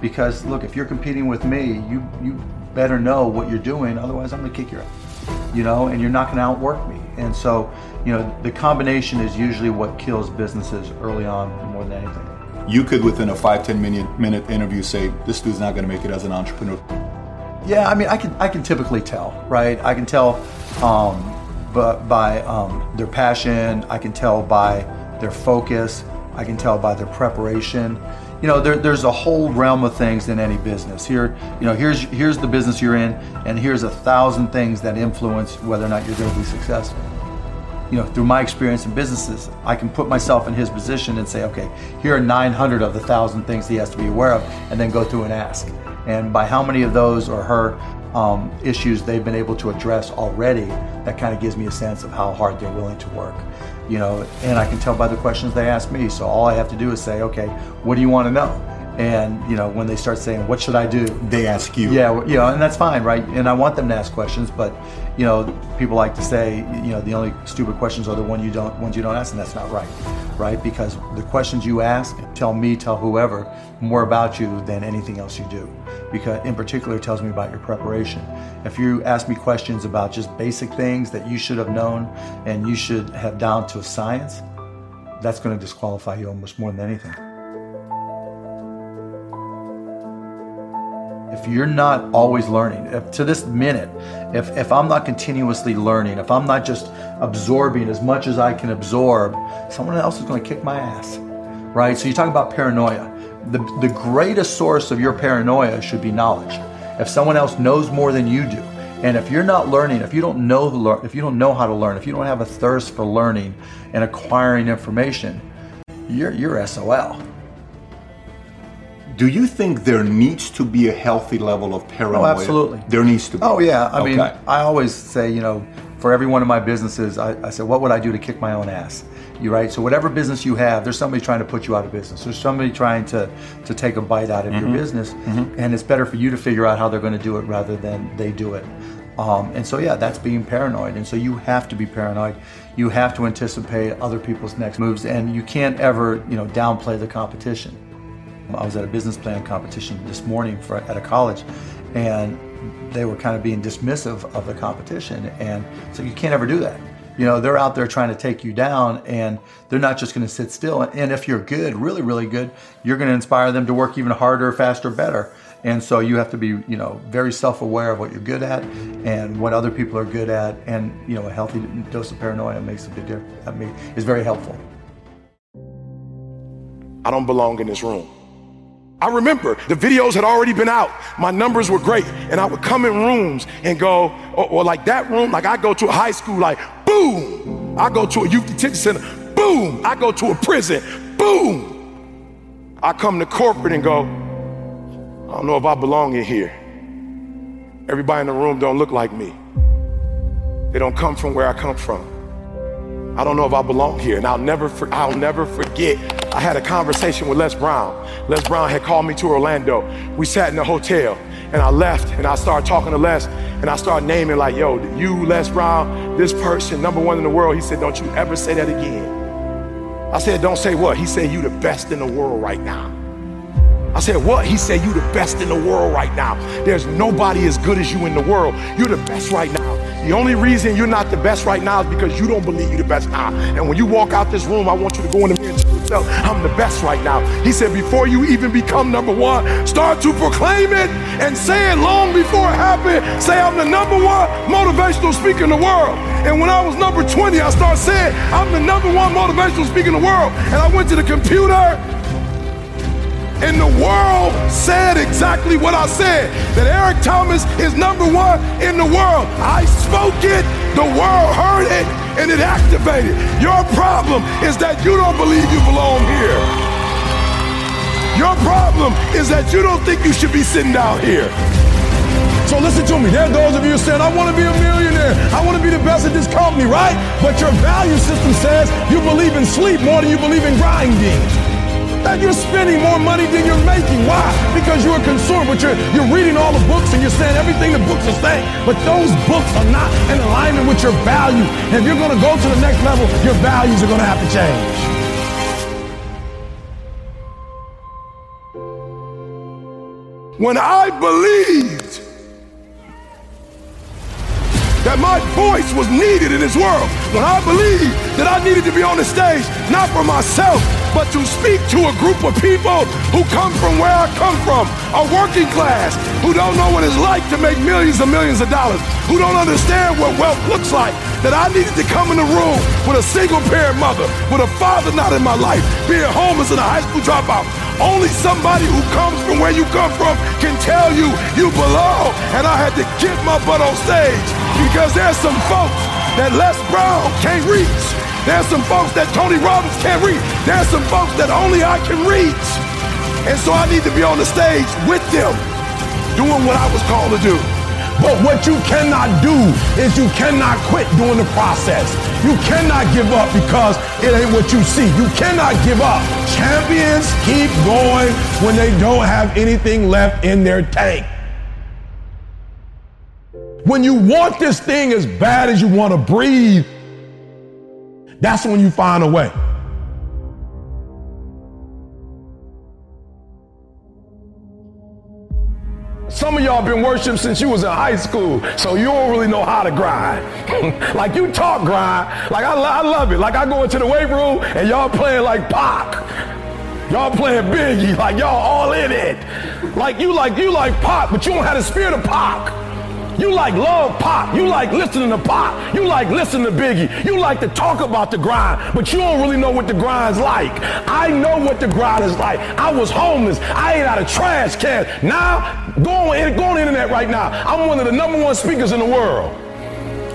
Because look, if you're competing with me, you you better know what you're doing. Otherwise, I'm to kick your ass. You know, and you're not to outwork me. And so, you know, the combination is usually what kills businesses early on more than anything. You could, within a five ten minute minute interview, say this dude's not going to make it as an entrepreneur. Yeah, I mean, I can I can typically tell, right? I can tell, um, but by um, their passion, I can tell by their focus, I can tell by their preparation. You know, there, there's a whole realm of things in any business. Here, you know, here's here's the business you're in, and here's a thousand things that influence whether or not you're going to be successful you know, through my experience in businesses, I can put myself in his position and say, okay, here are 900 of the thousand things he has to be aware of, and then go through and ask. And by how many of those or her um, issues they've been able to address already, that kind of gives me a sense of how hard they're willing to work. You know, and I can tell by the questions they ask me. So all I have to do is say, okay, what do you want to know? And you know, when they start saying, "What should I do?" They ask you. Yeah, you know, and that's fine, right? And I want them to ask questions, but you know, people like to say, you know, the only stupid questions are the one you don't ones you don't ask, and that's not right, right? Because the questions you ask tell me, tell whoever more about you than anything else you do. Because in particular, tells me about your preparation. If you ask me questions about just basic things that you should have known and you should have down to a science, that's going to disqualify you almost more than anything. If you're not always learning if to this minute if, if i'm not continuously learning if i'm not just absorbing as much as i can absorb someone else is going to kick my ass right? So you talk about paranoia. The, the greatest source of your paranoia should be knowledge. If someone else knows more than you do and if you're not learning if you don't know the lear- if you don't know how to learn if you don't have a thirst for learning and acquiring information you're you're sol Do you think there needs to be a healthy level of paranoia? Oh, absolutely. There needs to be. Oh yeah, I mean, I always say, you know, for every one of my businesses, I, I said, what would I do to kick my own ass? You right? So whatever business you have, there's somebody trying to put you out of business. There's somebody trying to to take a bite out of Mhm. your business, Mhm. and it's better for you to figure out how they're going to do it rather than they do it. Um, and so yeah, that's being paranoid. And so you have to be paranoid. You have to anticipate other people's next moves, and you can't ever, you know, downplay the competition. I was at a business plan competition this morning for, at a college, and they were kind of being dismissive of the competition. And so you can't ever do that. You know, they're out there trying to take you down, and they're not just going to sit still. And if you're good, really, really good, you're going to inspire them to work even harder, faster, better. And so you have to be, you know, very self-aware of what you're good at and what other people are good at. And you know, a healthy dose of paranoia makes a big difference. I mean, is very helpful. I don't belong in this room. I remember the videos had already been out. My numbers were great. And I would come in rooms and go, or, or like that room, like I go to a high school, like boom. I go to a youth detention center, boom. I go to a prison, boom. I come to corporate and go, I don't know if I belong in here. Everybody in the room don't look like me. They don't come from where I come from. I don't know if I belong here. And I'll never, for, I'll never forget. I had a conversation with Les Brown. Les Brown had called me to Orlando. We sat in the hotel and I left and I started talking to Les and I started naming like, yo, you, Les Brown, this person, number one in the world. He said, don't you ever say that again. I said, don't say what? He said, you the best in the world right now. I said, what? He said, you the best in the world right now. There's nobody as good as you in the world. You're the best right now. The only reason you're not the best right now is because you don't believe you're the best now. And when you walk out this room, I want you to go in the mirror and tell yourself, I'm the best right now. He said, before you even become number one, start to proclaim it and say it long before it happens. Say, I'm the number one motivational speaker in the world. And when I was number 20, I started saying, I'm the number one motivational speaker in the world. And I went to the computer and the world said exactly what I said that Eric Thomas is number one in the world. I spoke it, the world heard it, and it activated. Your problem is that you don't believe you belong here. Your problem is that you don't think you should be sitting down here. So listen to me. There are those of you saying, I want to be a millionaire. I want to be the best at this company, right? But your value system says you believe in sleep more than you believe in grinding that you're spending more money than you're making. Why? Because you're but you're, you're reading all the books and you're saying everything the books are saying. But those books are not in alignment with your value. And if you're going to go to the next level, your values are going to have to change. When I believed that my voice was needed in this world, when I believed that I needed to be on the stage, not for myself, but to speak to a group of people who come from where I come from, a working class, who don't know what it's like to make millions and millions of dollars, who don't understand what wealth looks like, that I needed to come in the room with a single parent mother, with a father not in my life, being homeless and a high school dropout. Only somebody who comes from where you come from can tell you you belong. And I had to get my butt on stage because there's some folks that Les Brown can't reach. There's some folks that Tony Robbins can't reach. There's some folks that only I can reach. And so I need to be on the stage with them, doing what I was called to do. But what you cannot do is you cannot quit during the process. You cannot give up because it ain't what you see. You cannot give up. Champions keep going when they don't have anything left in their tank. When you want this thing as bad as you want to breathe, that's when you find a way. Some of y'all been worshiping since you was in high school, so you don't really know how to grind. like you talk grind, like I, I love it. Like I go into the weight room and y'all playing like Pac. Y'all playing Biggie, like y'all all in it. Like you like you like Pac, but you don't have the spirit of Pac. You like love Pac. You like listening to Pac. You like listening to Biggie. You like to talk about the grind, but you don't really know what the grind's like. I know what the grind is like. I was homeless. I ate out of trash cans. Now, go on, go on the internet right now. I'm one of the number one speakers in the world.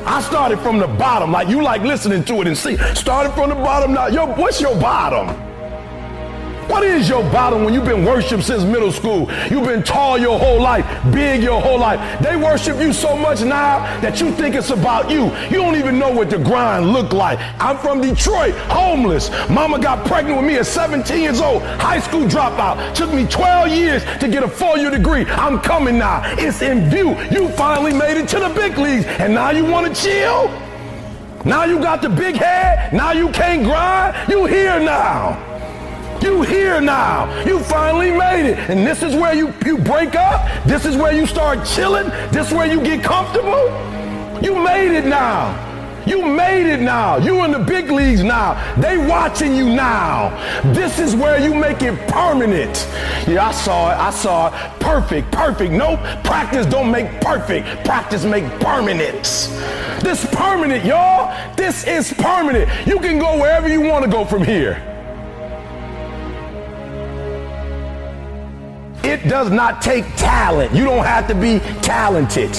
I started from the bottom, like you like listening to it and see. Started from the bottom now. Yo, what's your bottom? What is your bottom when you've been worshiped since middle school? You've been tall your whole life, big your whole life. They worship you so much now that you think it's about you. You don't even know what the grind look like. I'm from Detroit, homeless. Mama got pregnant with me at 17 years old, high school dropout. Took me 12 years to get a four-year degree. I'm coming now. It's in view. You finally made it to the big leagues, and now you want to chill? Now you got the big head. Now you can't grind. You here now. You here now. You finally made it. And this is where you, you break up. This is where you start chilling. This is where you get comfortable. You made it now. You made it now. You in the big leagues now. They watching you now. This is where you make it permanent. Yeah, I saw it. I saw it. Perfect, perfect. Nope. Practice don't make perfect. Practice make permanent. This permanent, y'all. This is permanent. You can go wherever you want to go from here. It does not take talent. You don't have to be talented.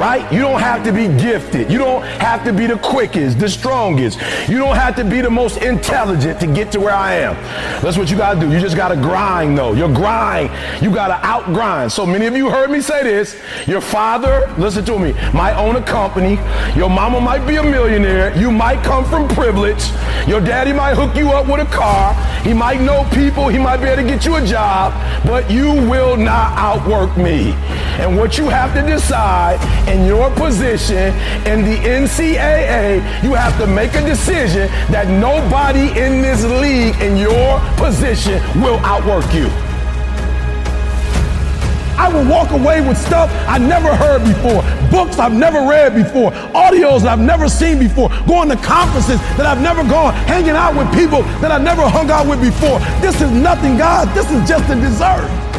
Right? You don't have to be gifted. You don't have to be the quickest, the strongest. You don't have to be the most intelligent to get to where I am. That's what you got to do. You just got to grind, though. Your grind, you got to out grind. So many of you heard me say this. Your father, listen to me, might own a company. Your mama might be a millionaire. You might come from privilege. Your daddy might hook you up with a car. He might know people. He might be able to get you a job. But you will not outwork me. And what you have to decide in your position in the NCAA, you have to make a decision that nobody in this league in your position will outwork you. I will walk away with stuff I never heard before, books I've never read before, audios I've never seen before, going to conferences that I've never gone, hanging out with people that I've never hung out with before. This is nothing, God. This is just a dessert.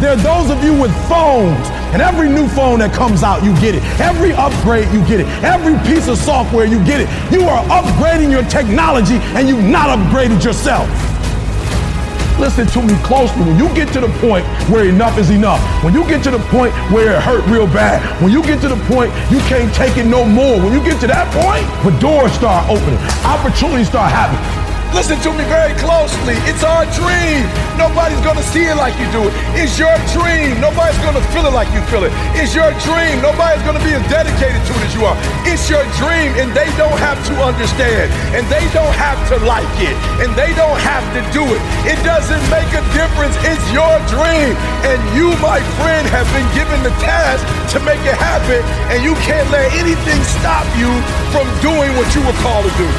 There are those of you with phones, and every new phone that comes out, you get it. Every upgrade, you get it. Every piece of software, you get it. You are upgrading your technology, and you've not upgraded yourself. Listen to me closely. When you get to the point where enough is enough, when you get to the point where it hurt real bad, when you get to the point you can't take it no more, when you get to that point, the doors start opening, opportunities start happening. Listen to me very closely. It's our dream. Nobody's gonna see it like you do it. It's your dream. Nobody's gonna feel it like you feel it. It's your dream. Nobody's gonna be as dedicated to it as you are. It's your dream, and they don't have to understand, and they don't have to like it, and they don't have to do it. It doesn't make a difference. It's your dream, and you, my friend, have been given the task to make it happen, and you can't let anything stop you from doing what you were called to do.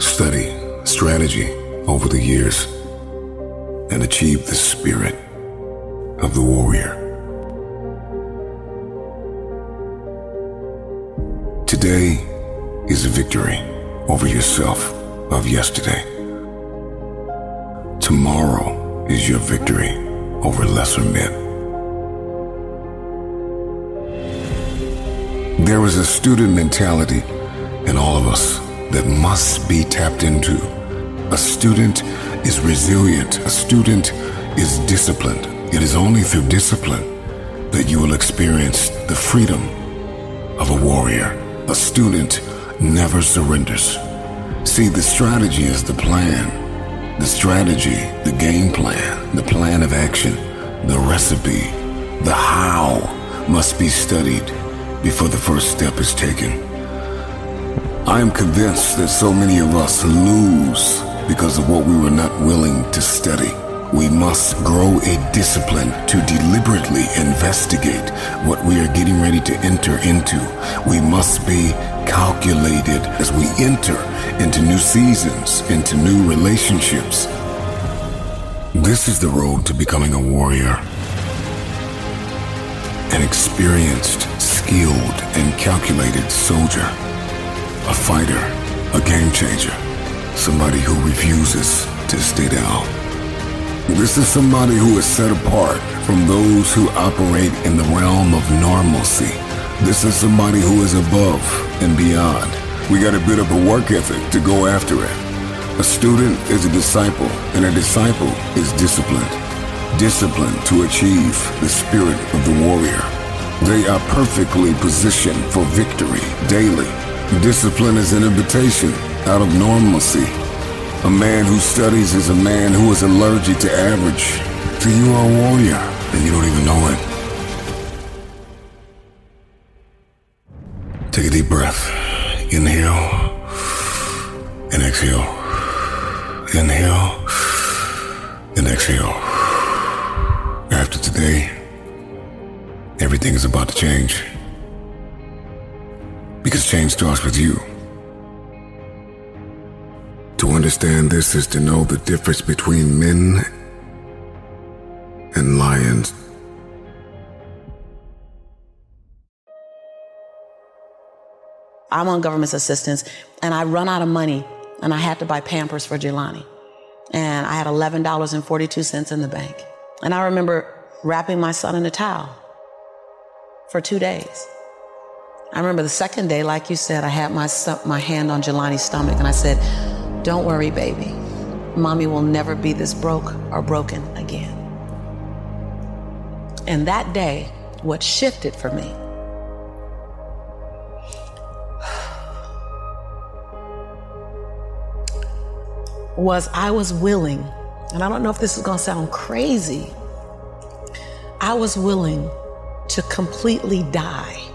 Study strategy over the years and achieve the spirit of the warrior. Today is a victory over yourself of yesterday. Tomorrow is your victory over lesser men. There is a student mentality in all of us that must be tapped into. A student is resilient. A student is disciplined. It is only through discipline that you will experience the freedom of a warrior. A student never surrenders. See, the strategy is the plan. The strategy, the game plan, the plan of action, the recipe, the how must be studied before the first step is taken. I am convinced that so many of us lose because of what we were not willing to study. We must grow a discipline to deliberately investigate what we are getting ready to enter into. We must be calculated as we enter into new seasons, into new relationships. This is the road to becoming a warrior. An experienced, skilled, and calculated soldier. A fighter, a game changer, somebody who refuses to stay down. This is somebody who is set apart from those who operate in the realm of normalcy. This is somebody who is above and beyond. We got a bit of a work ethic to go after it. A student is a disciple, and a disciple is disciplined. Disciplined to achieve the spirit of the warrior. They are perfectly positioned for victory daily. Discipline is an invitation out of normalcy. A man who studies is a man who is allergic to average. So you are a warrior, and you don't even know it. Take a deep breath. Inhale and exhale. Inhale and exhale. After today, everything is about to change. Because change starts with you. To understand this is to know the difference between men and lions. I'm on government assistance and I run out of money and I had to buy Pampers for Jelani. And I had $11.42 in the bank. And I remember wrapping my son in a towel for two days. I remember the second day, like you said, I had my, my hand on Jelani's stomach and I said, Don't worry, baby. Mommy will never be this broke or broken again. And that day, what shifted for me was I was willing, and I don't know if this is gonna sound crazy, I was willing to completely die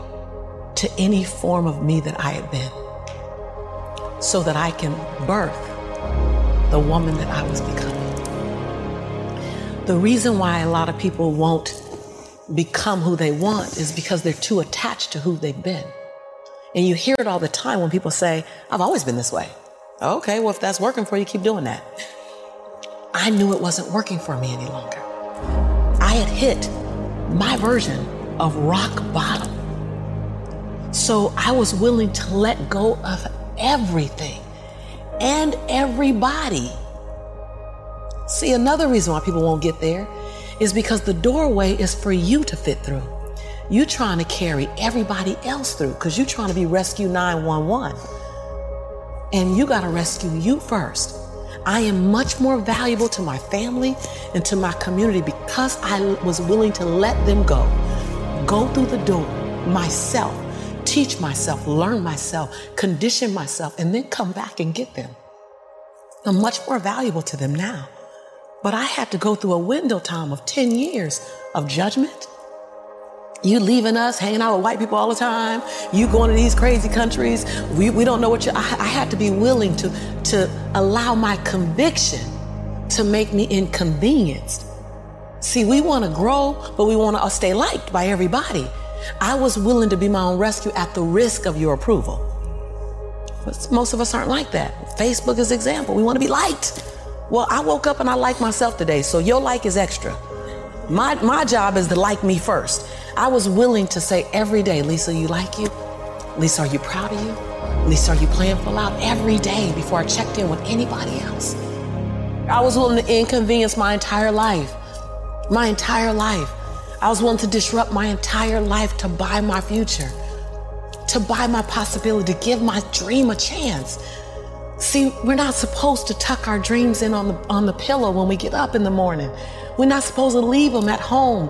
to any form of me that I had been so that I can birth the woman that I was becoming. The reason why a lot of people won't become who they want is because they're too attached to who they've been. And you hear it all the time when people say, I've always been this way. Okay, well, if that's working for you, keep doing that. I knew it wasn't working for me any longer. I had hit my version of rock bottom. So I was willing to let go of everything and everybody. See, another reason why people won't get there is because the doorway is for you to fit through. You trying to carry everybody else through because you're trying to be rescue 911 and you got to rescue you first. I am much more valuable to my family and to my community because I was willing to let them go. Go through the door myself, teach myself, learn myself, condition myself, and then come back and get them. I'm much more valuable to them now. But I had to go through a window time of 10 years of judgment, you leaving us, hanging out with white people all the time. You going to these crazy countries. We, we don't know what you. I, I had to be willing to to allow my conviction to make me inconvenienced. See, we want to grow, but we want to stay liked by everybody. I was willing to be my own rescue at the risk of your approval. But most of us aren't like that. Facebook is example. We want to be liked. Well, I woke up and I like myself today, so your like is extra. My my job is to like me first. I was willing to say every day, Lisa, you like you? Lisa, are you proud of you? Lisa, are you playing full out? Every day before I checked in with anybody else. I was willing to inconvenience my entire life. My entire life. I was willing to disrupt my entire life to buy my future, to buy my possibility, to give my dream a chance. See, we're not supposed to tuck our dreams in on the, on the pillow when we get up in the morning. We're not supposed to leave them at home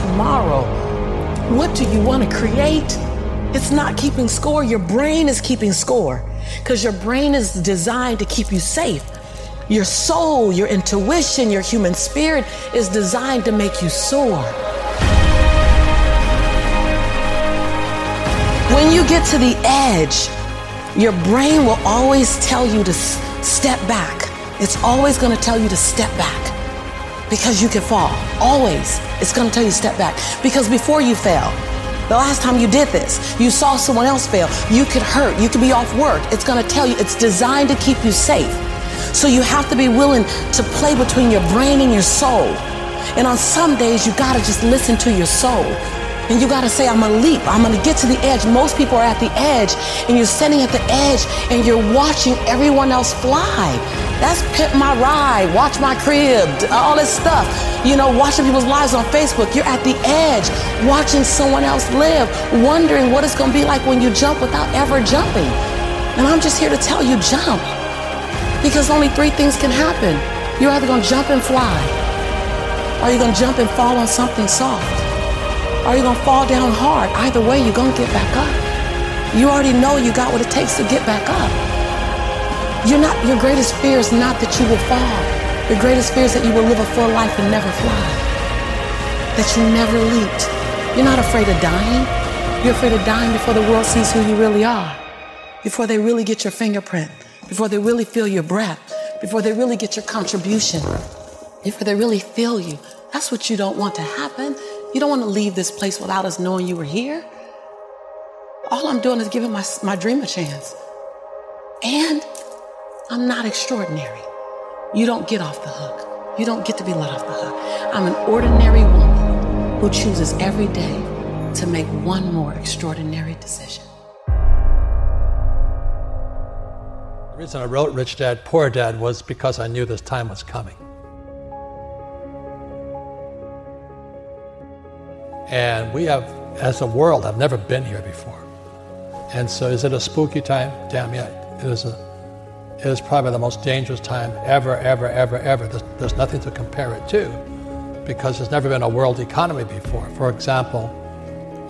Tomorrow. What do you want to create? It's not keeping score. Your brain is keeping score because your brain is designed to keep you safe. Your soul, your intuition, your human spirit is designed to make you soar. When you get to the edge, your brain will always tell you to step back. It's always going to tell you to step back because you can fall. Always. It's going to tell you step back. Because before you fail, the last time you did this, you saw someone else fail. You could hurt. You could be off work. It's going to tell you it's designed to keep you safe. So you have to be willing to play between your brain and your soul. And on some days, you got to just listen to your soul. And you got to say, I'm going to leap. I'm going to get to the edge. Most people are at the edge and you're standing at the edge and you're watching everyone else fly. That's Pimp My Ride, Watch My Crib, all this stuff. You know, watching people's lives on Facebook. You're at the edge, watching someone else live, wondering what it's going to be like when you jump without ever jumping. And I'm just here to tell you, jump. Because only three things can happen. You're either going to jump and fly, or you're going to jump and fall on something soft or you're gonna fall down hard. Either way, you're gonna get back up. You already know you got what it takes to get back up. You're not your greatest fear is not that you will fall. Your greatest fear is that you will live a full life and never fly. That you never leaped. You're not afraid of dying. You're afraid of dying before the world sees who you really are. Before they really get your fingerprint. Before they really feel your breath. Before they really get your contribution. Before they really feel you. That's what you don't want to happen. You don't want to leave this place without us knowing you were here. All I'm doing is giving my, my dream a chance. And I'm not extraordinary. You don't get off the hook. You don't get to be let off the hook. I'm an ordinary woman who chooses every day to make one more extraordinary decision. The reason I wrote Rich Dad, Poor Dad was because I knew this time was coming. And we have, as a world, have never been here before. And so is it a spooky time? Damn yeah, it is a it is probably the most dangerous time ever, ever, ever, ever. There's, there's nothing to compare it to because there's never been a world economy before. For example,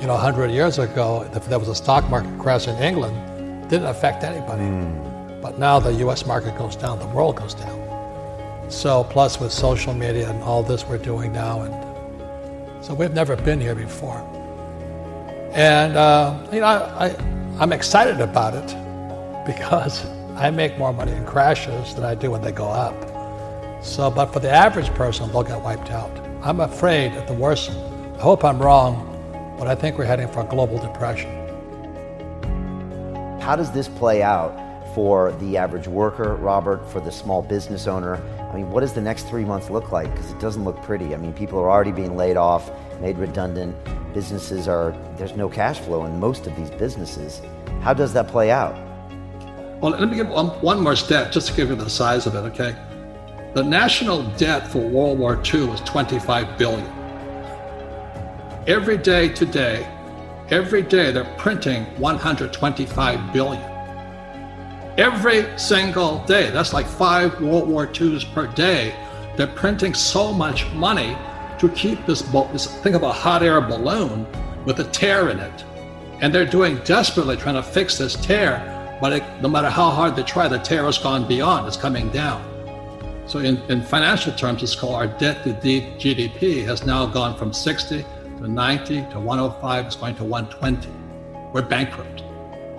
you know, 100 years ago, if there was a stock market crash in England, it didn't affect anybody. Mm. But now the US market goes down, the world goes down. So, plus with social media and all this we're doing now, and so we've never been here before. And, uh, you know, I, I, I'm excited about it because I make more money in crashes than I do when they go up. So, but for the average person, they'll get wiped out. I'm afraid at the worst, I hope I'm wrong, but I think we're heading for a global depression. How does this play out for the average worker, Robert, for the small business owner? I mean, what does the next three months look like? Because it doesn't look pretty. I mean, people are already being laid off, made redundant. Businesses are, there's no cash flow in most of these businesses. How does that play out? Well, let me give one, one more step just to give you the size of it, okay? The national debt for World War II was 25 billion. Every day today, every day they're printing 125 billion. Every single day, that's like five World War IIs per day. They're printing so much money to keep this, this think of a hot air balloon with a tear in it. And they're doing desperately trying to fix this tear but it, no matter how hard they try, the tear has gone beyond, it's coming down. So in, in financial terms, it's called our debt to GDP has now gone from 60 to 90 to 105, it's going to 120. We're bankrupt.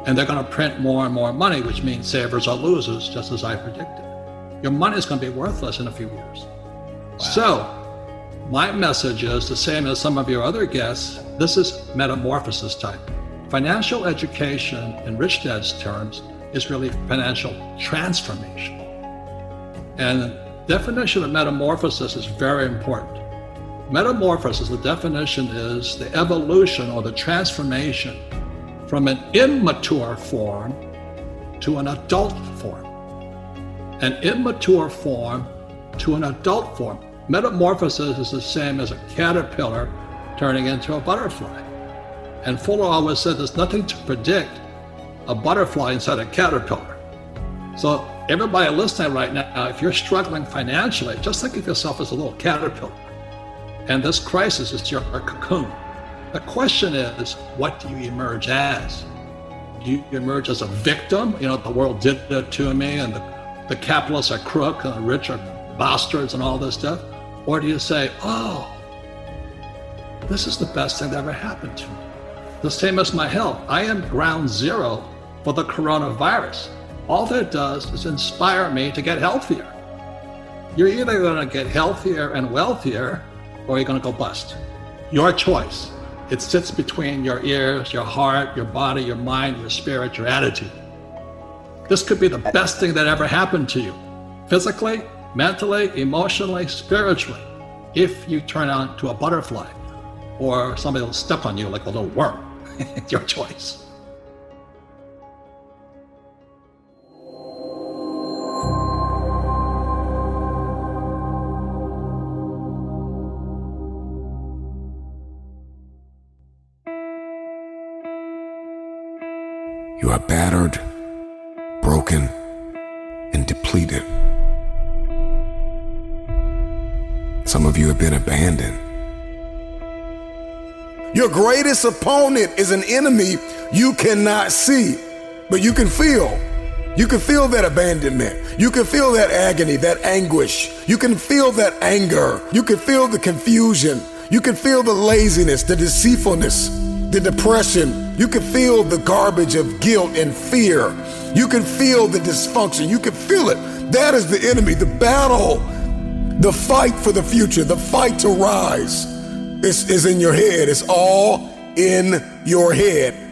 And they're going to print more and more money, which means savers are losers, just as I predicted. Your money is going to be worthless in a few years. Wow. So, my message is the same as some of your other guests this is metamorphosis type. Financial education, in Rich Dad's terms, is really financial transformation. And definition of metamorphosis is very important. Metamorphosis, the definition is the evolution or the transformation from an immature form to an adult form. An immature form to an adult form. Metamorphosis is the same as a caterpillar turning into a butterfly. And Fuller always said there's nothing to predict a butterfly inside a caterpillar. So everybody listening right now, if you're struggling financially, just think of yourself as a little caterpillar. And this crisis is your cocoon. The question is, what do you emerge as? Do you emerge as a victim? You know, the world did it to me, and the, the capitalists are crook, and the rich are bastards, and all this stuff? Or do you say, oh, this is the best thing that ever happened to me? the same as my health. I am ground zero for the coronavirus. All that does is inspire me to get healthier. You're either going to get healthier and wealthier, or you're going to go bust. Your choice. It sits between your ears, your heart, your body, your mind, your spirit, your attitude. This could be the best thing that ever happened to you, physically, mentally, emotionally, spiritually, if you turn on to a butterfly or somebody will step on you like a little worm. It's your choice. Are battered, broken, and depleted. Some of you have been abandoned your greatest opponent is an enemy you cannot see, but you can feel. You can feel that abandonment. You can feel that agony, that anguish. You can feel that anger. You can feel the confusion. You can feel the laziness, the deceitfulness, the depression. You can feel the garbage of guilt and fear. You can feel the dysfunction. You can feel it. That is the enemy, the battle, the fight for the future, the fight to rise is, is in your head. It's all in your head.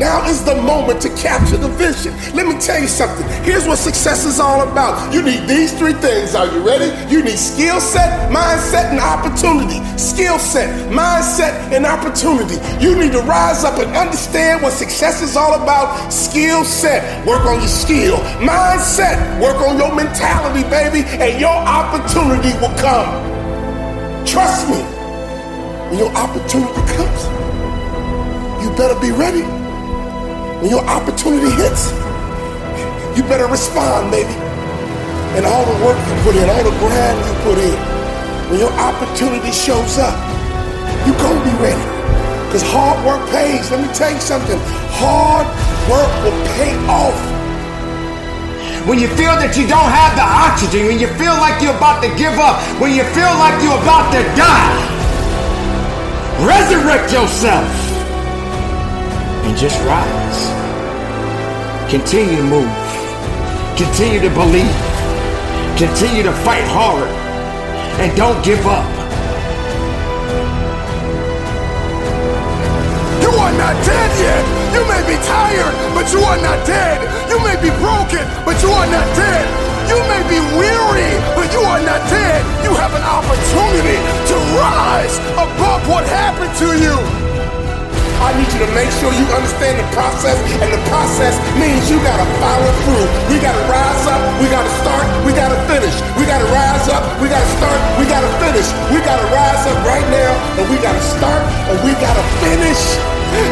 Now is the moment to capture the vision. Let me tell you something. Here's what success is all about. You need these three things. Are you ready? You need skill set, mindset, and opportunity. Skill set, mindset, and opportunity. You need to rise up and understand what success is all about. Skill set, work on your skill. Mindset, work on your mentality, baby, and your opportunity will come. Trust me, when your opportunity comes, you better be ready. When your opportunity hits, you better respond, baby. And all the work you put in, all the grind you put in, when your opportunity shows up, you gonna be ready. Because hard work pays. Let me tell you something. Hard work will pay off. When you feel that you don't have the oxygen, when you feel like you're about to give up, when you feel like you're about to die, resurrect yourself and just rise. Continue to move. Continue to believe. Continue to fight hard. And don't give up. You are not dead yet. You may be tired, but you are not dead. You may be broken, but you are not dead. You may be weary, but you are not dead. You have an opportunity to rise above what happened to you. I need you to make sure you understand the process, and the process means you gotta follow through. We gotta rise up, we gotta start, we gotta finish. We gotta rise up, we gotta start, we gotta finish. We gotta rise up right now, and we gotta start, and we gotta finish.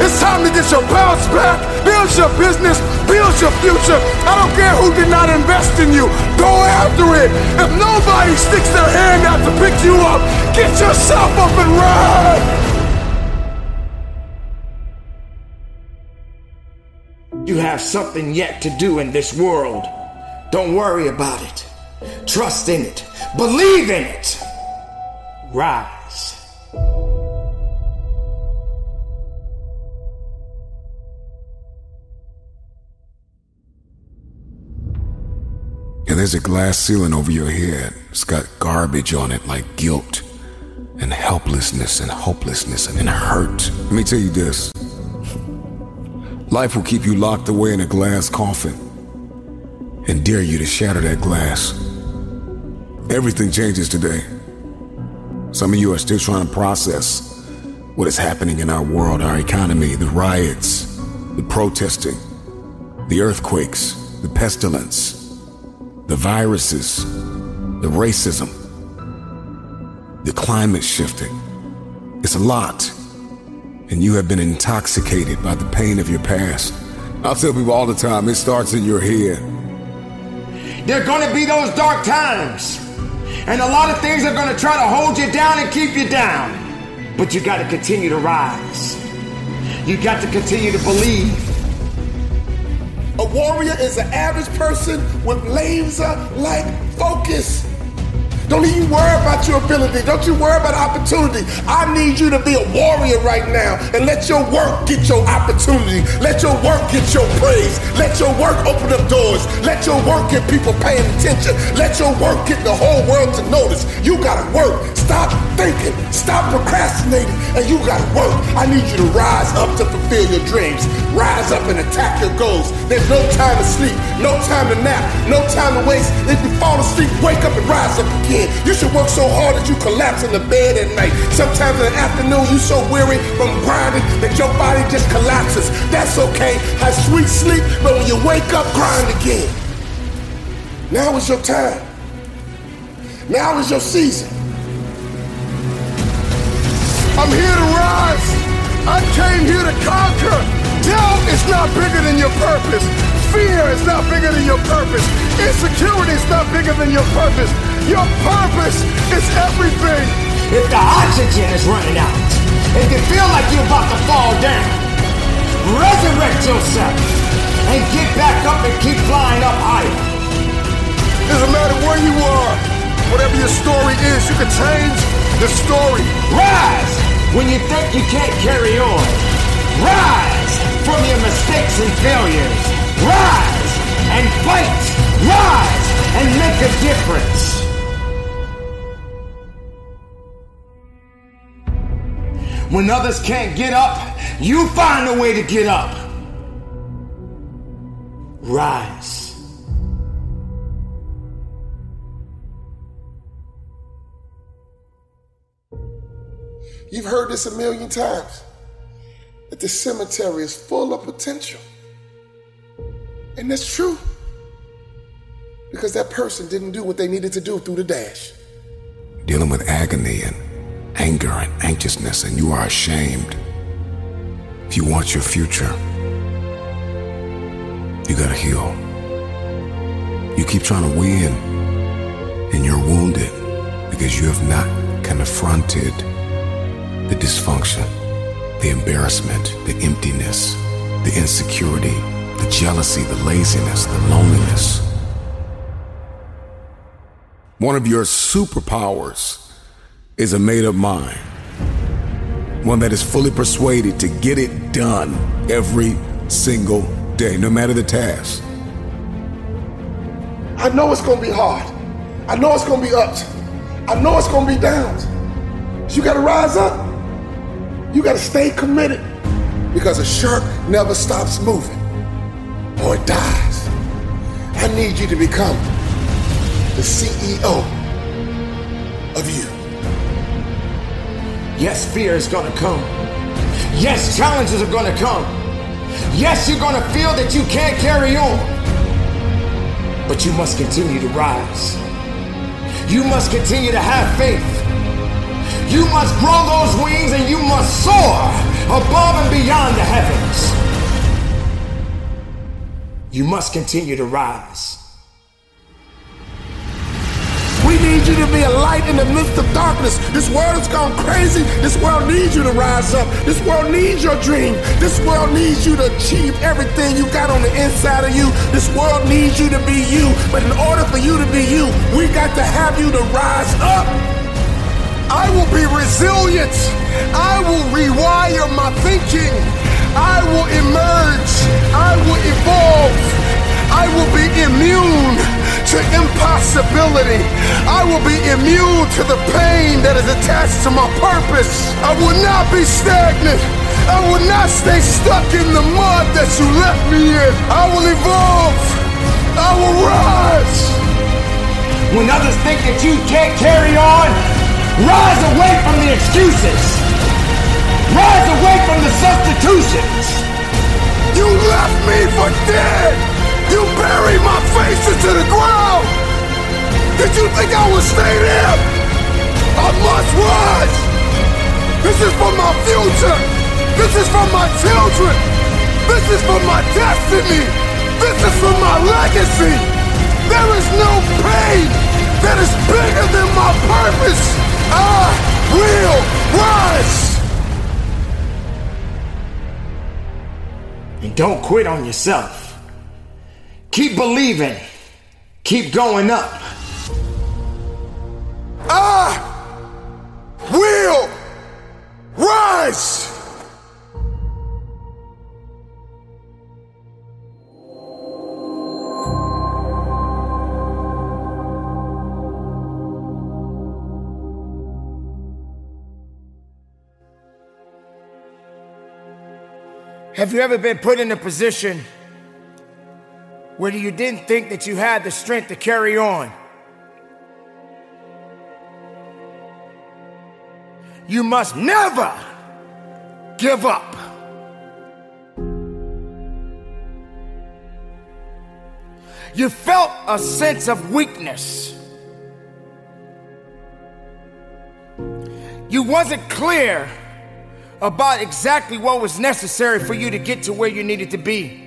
It's time to get your bounce back, build your business, build your future. I don't care who did not invest in you. Go after it. If nobody sticks their hand out to pick you up, get yourself up and ride. You have something yet to do in this world. Don't worry about it. Trust in it. Believe in it. Rise. Yeah, there's a glass ceiling over your head. It's got garbage on it like guilt and helplessness and hopelessness and hurt. Let me tell you this life will keep you locked away in a glass coffin and dare you to shatter that glass. Everything changes today. Some of you are still trying to process what is happening in our world, our economy, the riots, the protesting, the earthquakes, the pestilence, the viruses, the racism, the climate shifting. It's a lot. And you have been intoxicated by the pain of your past. I tell people all the time, it starts in your head. There are going to be those dark times. And a lot of things are going to try to hold you down and keep you down. But you got to continue to rise. You got to continue to believe. A warrior is an average person with laser like focus. Don't even worry about your ability. Don't you worry about opportunity. I need you to be a warrior right now and let your work get your opportunity. Let your work get your praise. Let your work open up doors. Let your work get people paying attention. Let your work get the whole world to notice. You gotta work. Stop thinking. Stop procrastinating. And you gotta work. I need you to rise up to fulfill your dreams. Rise up and attack your goals. There's no time to sleep, no time to nap, no time to waste. If you fall asleep, wake up and rise up You should work so hard that you collapse in the bed at night. Sometimes in the afternoon, you so weary from grinding that your body just collapses. That's okay. Have sweet sleep, but when you wake up, grind again. Now is your time. Now is your season. I'm here to rise. I came here to conquer. Doubt is not bigger than your purpose. Fear is not bigger than your purpose. Insecurity is not bigger than your purpose. Your purpose is everything. If the oxygen is running out, if you feel like you're about to fall down, resurrect yourself and get back up and keep flying up higher. Doesn't matter where you are, whatever your story is, you can change the story. Rise when you think you can't carry on. Rise from your mistakes and failures. Rise and fight. Rise and make a difference. When others can't get up, you find a way to get up. rise. You've heard this a million times that the cemetery is full of potential. And that's true. Because that person didn't do what they needed to do through the dash. Dealing with agony and anger and anxiousness, and you are ashamed. If you want your future, you gotta heal. You keep trying to win, and you're wounded because you have not confronted the dysfunction, the embarrassment, the emptiness, the insecurity, the jealousy, the laziness, the loneliness. One of your superpowers is a made up mind. One that is fully persuaded to get it done every single day, no matter the task. I know it's gonna be hard. I know it's gonna be ups. I know it's gonna be downs. You gotta rise up. You gotta stay committed. Because a shark never stops moving or dies. I need you to become the CEO of you. Yes, fear is gonna come. Yes, challenges are gonna come. Yes, you're gonna feel that you can't carry on. But you must continue to rise. You must continue to have faith. You must grow those wings and you must soar above and beyond the heavens. You must continue to rise. We need you to be a light in the midst of darkness. This world has gone crazy. This world needs you to rise up. This world needs your dream. This world needs you to achieve everything you got on the inside of you. This world needs you to be you. But in order for you to be you, we got to have you to rise up. I will be resilient. I will rewire my thinking. I will emerge. I will evolve. I will be immune to impossibility. I will be immune to the pain that is attached to my purpose. I will not be stagnant. I will not stay stuck in the mud that you left me in. I will evolve. I will rise. When others think that you can't carry on, rise away from the excuses. Rise away from the substitutions. You left me for dead. You buried my face into the ground! Did you think I would stay there? I must rise! This is for my future! This is for my children! This is for my destiny! This is for my legacy! There is no pain that is bigger than my purpose! I will rise! And don't quit on yourself. Keep believing. Keep going up. I will rise. Have you ever been put in a position where you didn't think that you had the strength to carry on? You must never give up. You felt a sense of weakness. You wasn't clear about exactly what was necessary for you to get to where you needed to be.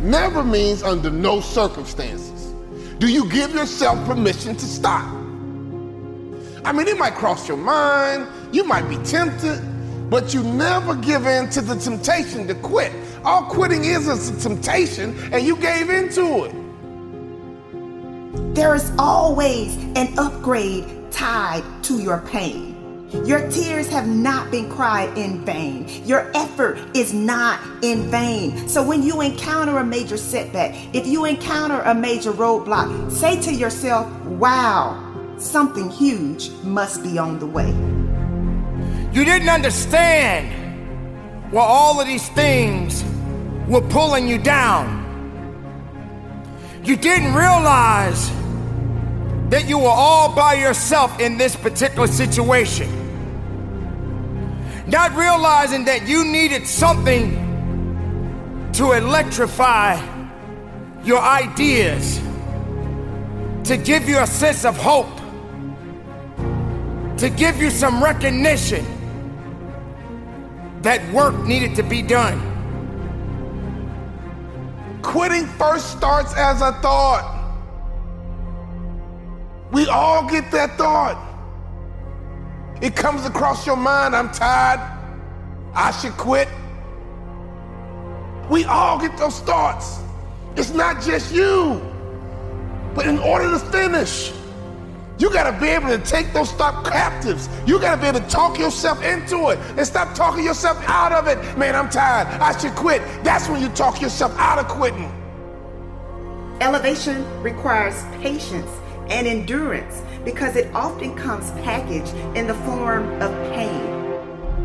Never means under no circumstances. Do you give yourself permission to stop? I mean, it might cross your mind, you might be tempted, but you never give in to the temptation to quit. All quitting is is a temptation, and you gave into it. There is always an upgrade tied to your pain. Your tears have not been cried in vain. Your effort is not in vain. So when you encounter a major setback, if you encounter a major roadblock, say to yourself, wow, something huge must be on the way. You didn't understand while all of these things were pulling you down. You didn't realize that you were all by yourself in this particular situation. Not realizing that you needed something to electrify your ideas, to give you a sense of hope, to give you some recognition that work needed to be done. Quitting first starts as a thought. We all get that thought. It comes across your mind, I'm tired. I should quit. We all get those thoughts. It's not just you. But in order to finish, you got to be able to take those thoughts captives. You got to be able to talk yourself into it and stop talking yourself out of it. Man, I'm tired. I should quit. That's when you talk yourself out of quitting. Elevation requires patience and endurance because it often comes packaged in the form of pain.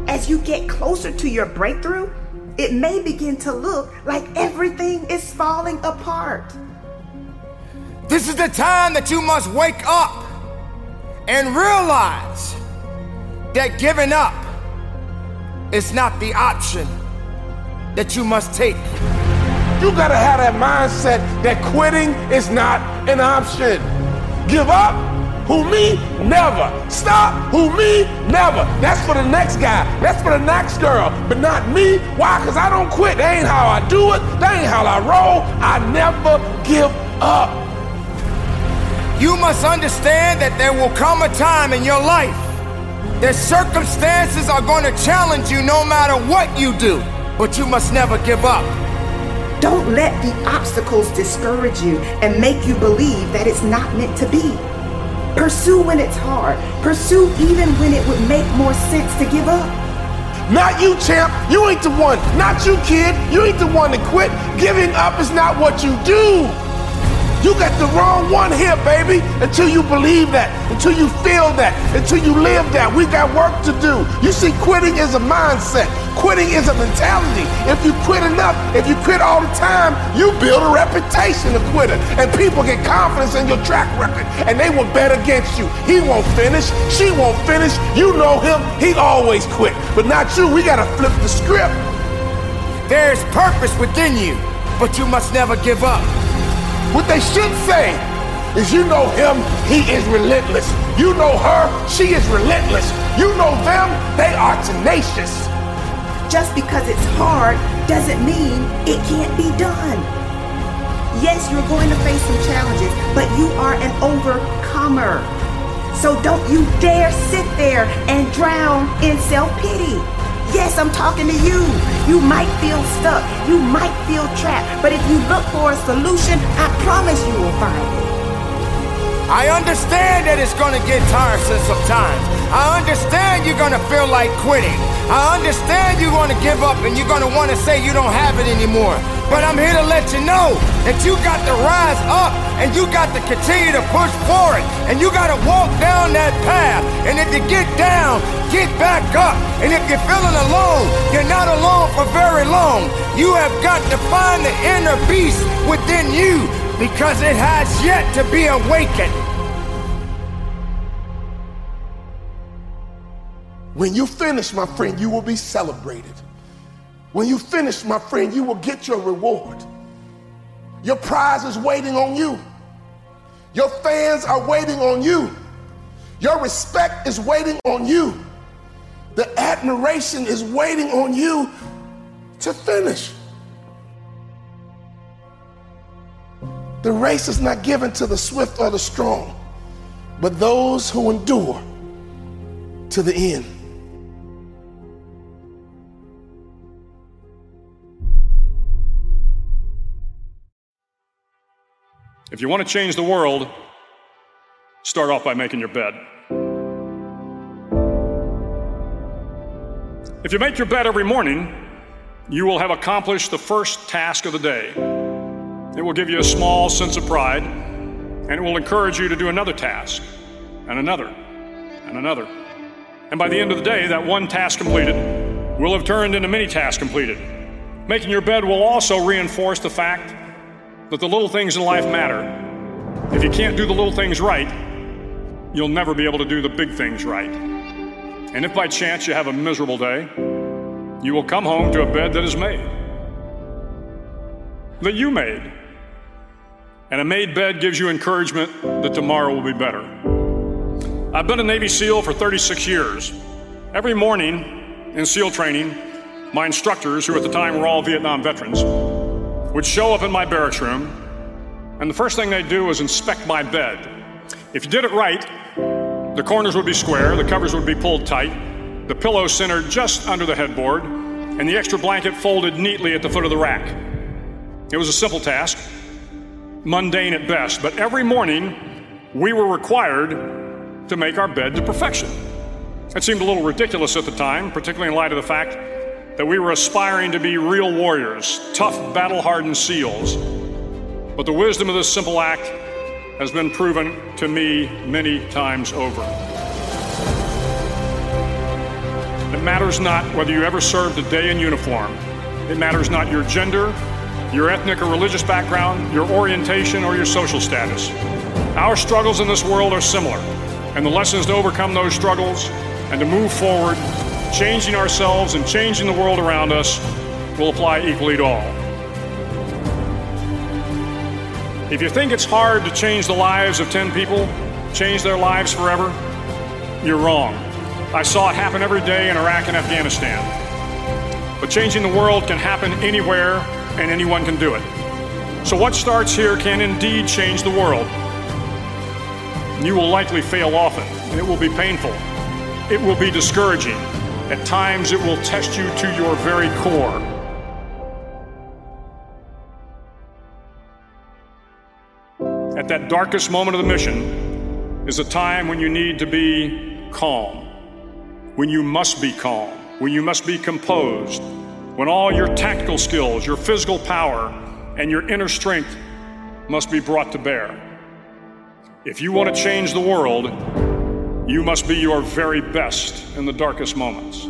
As you get closer to your breakthrough, it may begin to look like everything is falling apart. This is the time that you must wake up and realize that giving up is not the option that you must take. You gotta have that mindset that quitting is not an option. Give up? Who me? Never. Stop? Who me? Never. That's for the next guy. That's for the next girl. But not me. Why? Because I don't quit. That ain't how I do it. That ain't how I roll. I never give up. You must understand that there will come a time in your life that circumstances are going to challenge you no matter what you do, but you must never give up. Don't let the obstacles discourage you and make you believe that it's not meant to be. Pursue when it's hard. Pursue even when it would make more sense to give up. Not you, champ. You ain't the one. Not you, kid. You ain't the one to quit. Giving up is not what you do. You got the wrong one here, baby. Until you believe that, until you feel that, until you live that. We got work to do. You see, quitting is a mindset. Quitting is a mentality. If you quit enough, if you quit all the time, you build a reputation of quitter. And people get confidence in your track record. And they will bet against you. He won't finish. She won't finish. You know him. He always quit. But not you. We got to flip the script. There's purpose within you, but you must never give up. What they should say is you know him, he is relentless. You know her, she is relentless. You know them, they are tenacious. Just because it's hard doesn't mean it can't be done. Yes, you're going to face some challenges, but you are an overcomer. So don't you dare sit there and drown in self pity. Yes, I'm talking to you. You might feel stuck. You might feel trapped. But if you look for a solution, I promise you will find it. I understand that it's gonna get tiresome sometimes. I understand you're gonna feel like quitting. I understand you're gonna give up and you're gonna wanna say you don't have it anymore. But I'm here to let you know that you got to rise up and you got to continue to push forward and you got to walk down that path. And if you get down, get back up. And if you're feeling alone, you're not alone for very long. You have got to find the inner beast within you because it has yet to be awakened. When you finish, my friend, you will be celebrated. When you finish, my friend, you will get your reward. Your prize is waiting on you. Your fans are waiting on you. Your respect is waiting on you. The admiration is waiting on you to finish. The race is not given to the swift or the strong, but those who endure to the end. If you want to change the world, start off by making your bed. If you make your bed every morning, you will have accomplished the first task of the day. It will give you a small sense of pride, and it will encourage you to do another task, and another, and another. And by the end of the day, that one task completed will have turned into many tasks completed. Making your bed will also reinforce the fact that the little things in life matter. If you can't do the little things right, you'll never be able to do the big things right. And if by chance you have a miserable day, you will come home to a bed that is made, that you made. And a made bed gives you encouragement that tomorrow will be better. I've been a Navy SEAL for 36 years. Every morning in SEAL training, my instructors, who at the time were all Vietnam veterans, would show up in my barracks room, and the first thing they'd do was inspect my bed. If you did it right, the corners would be square, the covers would be pulled tight, the pillow centered just under the headboard, and the extra blanket folded neatly at the foot of the rack. It was a simple task, mundane at best, but every morning we were required to make our bed to perfection. It seemed a little ridiculous at the time, particularly in light of the fact that we were aspiring to be real warriors, tough, battle hardened SEALs. But the wisdom of this simple act has been proven to me many times over. It matters not whether you ever served a day in uniform. It matters not your gender, your ethnic or religious background, your orientation, or your social status. Our struggles in this world are similar, and the lessons to overcome those struggles and to move forward, changing ourselves and changing the world around us, will apply equally to all. If you think it's hard to change the lives of 10 people, change their lives forever, you're wrong. I saw it happen every day in Iraq and Afghanistan. But changing the world can happen anywhere, and anyone can do it. So, what starts here can indeed change the world. You will likely fail often, and it will be painful. It will be discouraging. At times, it will test you to your very core. At that darkest moment of the mission is a time when you need to be calm, when you must be calm, when you must be composed, when all your tactical skills, your physical power, and your inner strength must be brought to bear. If you want to change the world, you must be your very best in the darkest moments.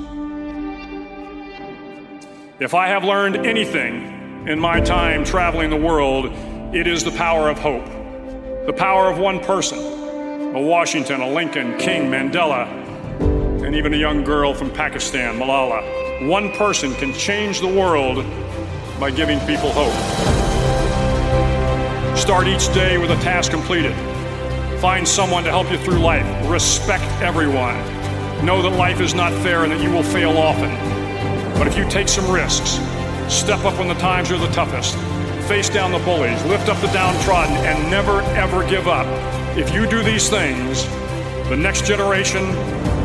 If I have learned anything in my time traveling the world, it is the power of hope. The power of one person a Washington, a Lincoln, King, Mandela, and even a young girl from Pakistan, Malala. One person can change the world by giving people hope. Start each day with a task completed. Find someone to help you through life. Respect everyone. Know that life is not fair and that you will fail often. But if you take some risks, step up when the times are the toughest, face down the bullies, lift up the downtrodden, and never ever give up. If you do these things, the next generation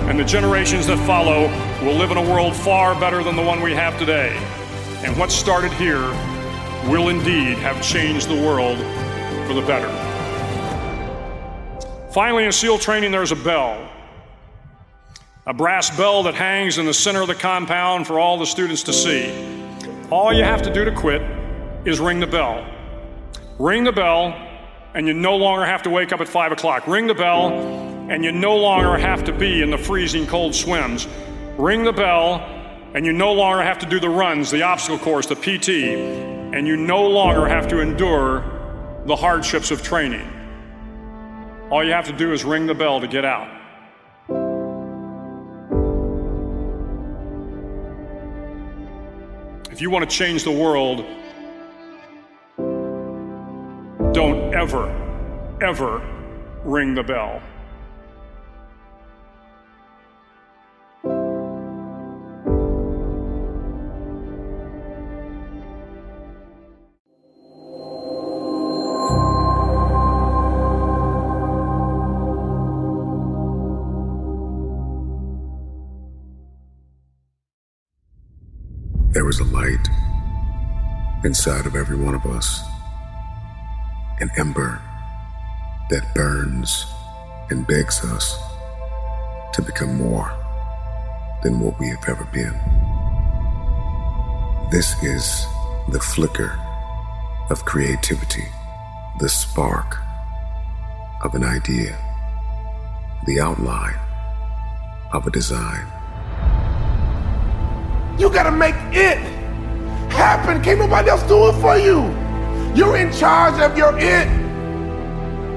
and the generations that follow will live in a world far better than the one we have today. And what started here will indeed have changed the world for the better. Finally, in SEAL training, there's a bell. A brass bell that hangs in the center of the compound for all the students to see. All you have to do to quit is ring the bell. Ring the bell, and you no longer have to wake up at 5 o'clock. Ring the bell, and you no longer have to be in the freezing cold swims. Ring the bell, and you no longer have to do the runs, the obstacle course, the PT, and you no longer have to endure the hardships of training. All you have to do is ring the bell to get out. If you want to change the world, don't ever, ever ring the bell. There is a light inside of every one of us, an ember that burns and begs us to become more than what we have ever been. This is the flicker of creativity, the spark of an idea, the outline of a design. You gotta make it happen. Can't nobody else do it for you. You're in charge of your it.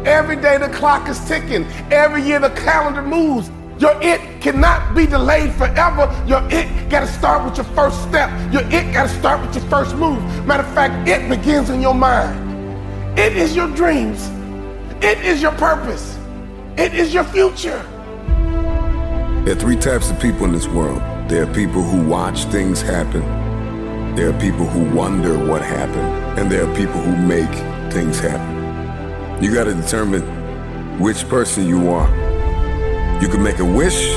Every day the clock is ticking. Every year the calendar moves. Your it cannot be delayed forever. Your it got to start with your first step. Your it got to start with your first move. Matter of fact, it begins in your mind. It is your dreams. It is your purpose. It is your future. There are three types of people in this world. There are people who watch things happen. There are people who wonder what happened. And there are people who make things happen. You got to determine which person you are. You can make a wish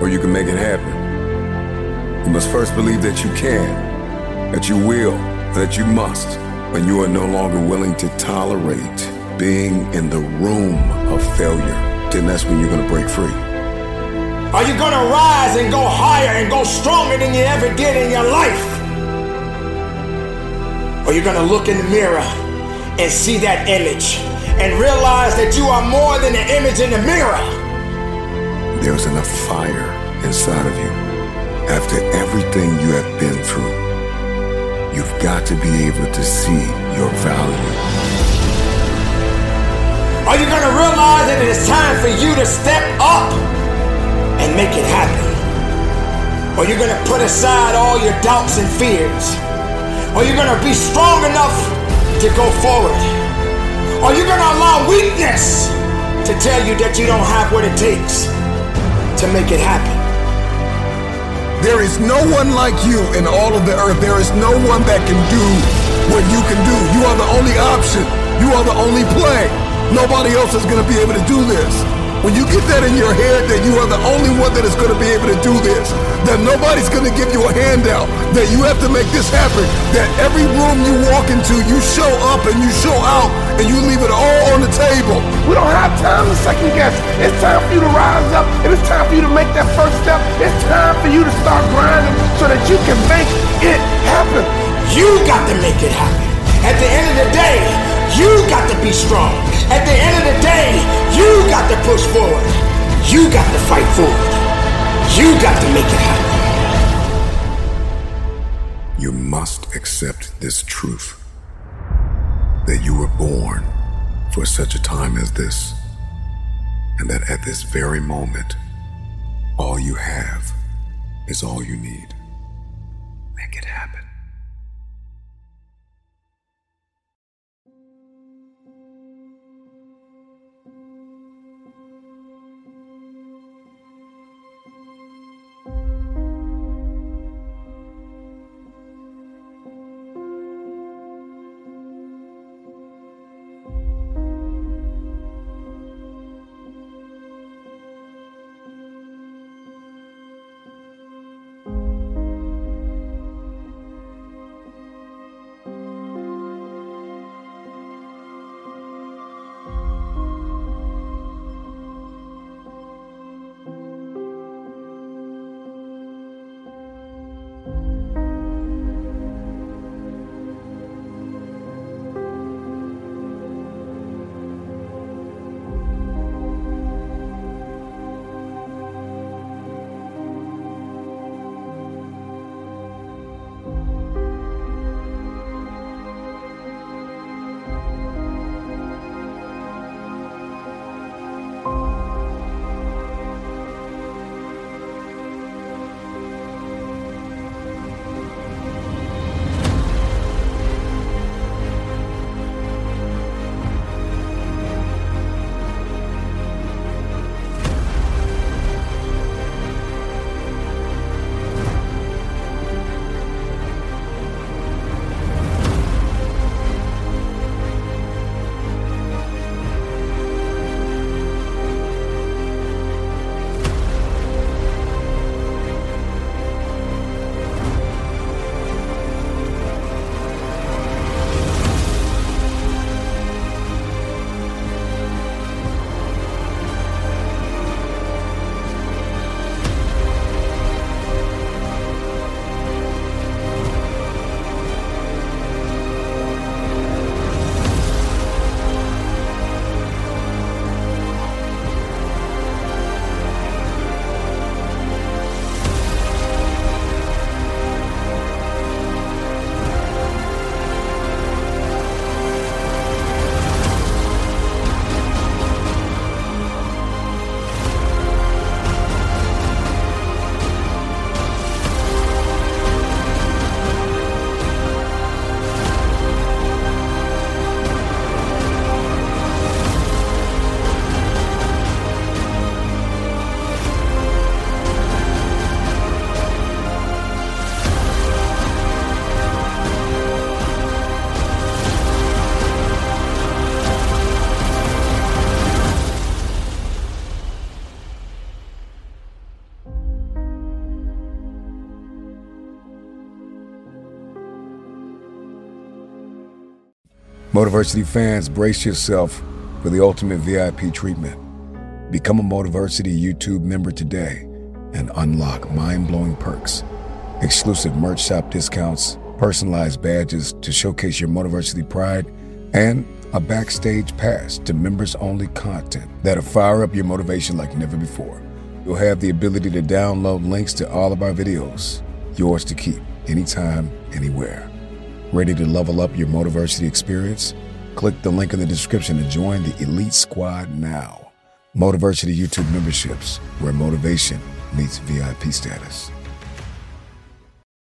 or you can make it happen. You must first believe that you can, that you will, that you must, when you are no longer willing to tolerate being in the room of failure. Then that's when you're going to break free. Are you going to rise and go higher and go stronger than you ever did in your life? Or you're going to look in the mirror and see that image and realize that you are more than the image in the mirror? There's enough fire inside of you. After everything you have been through, you've got to be able to see your value. Are you going to realize that it is time for you to step up and make it happen? Or you're going to put aside all your doubts and fears? Or you're going to be strong enough to go forward? Are you're going to allow weakness to tell you that you don't have what it takes to make it happen? There is no one like you in all of the earth. There is no one that can do what you can do. You are the only option. You are the only play. Nobody else is going to be able to do this. When you get that in your head that you are the only one that is going to be able to do this, that nobody's going to give you a handout, that you have to make this happen, that every room you walk into, you show up and you show out and you leave it all on the table. We don't have time to second guess. It's time for you to rise up and it's time for you to make that first step. It's time for you to start grinding so that you can make it happen. You got to make it happen. At the end of the day, you got to be strong. At the end of the day, you got to push forward. You got to fight forward. You got to make it happen. You must accept this truth that you were born for such a time as this, and that at this very moment, all you have is all you need. Make it happen. Motiversity fans, brace yourself for the ultimate VIP treatment. Become a Motiversity YouTube member today and unlock mind blowing perks, exclusive merch shop discounts, personalized badges to showcase your Motiversity pride, and a backstage pass to members only content that'll fire up your motivation like never before. You'll have the ability to download links to all of our videos, yours to keep anytime, anywhere. Ready to level up your Motiversity experience? Click the link in the description to join the Elite Squad now. Motiversity YouTube memberships, where motivation meets VIP status.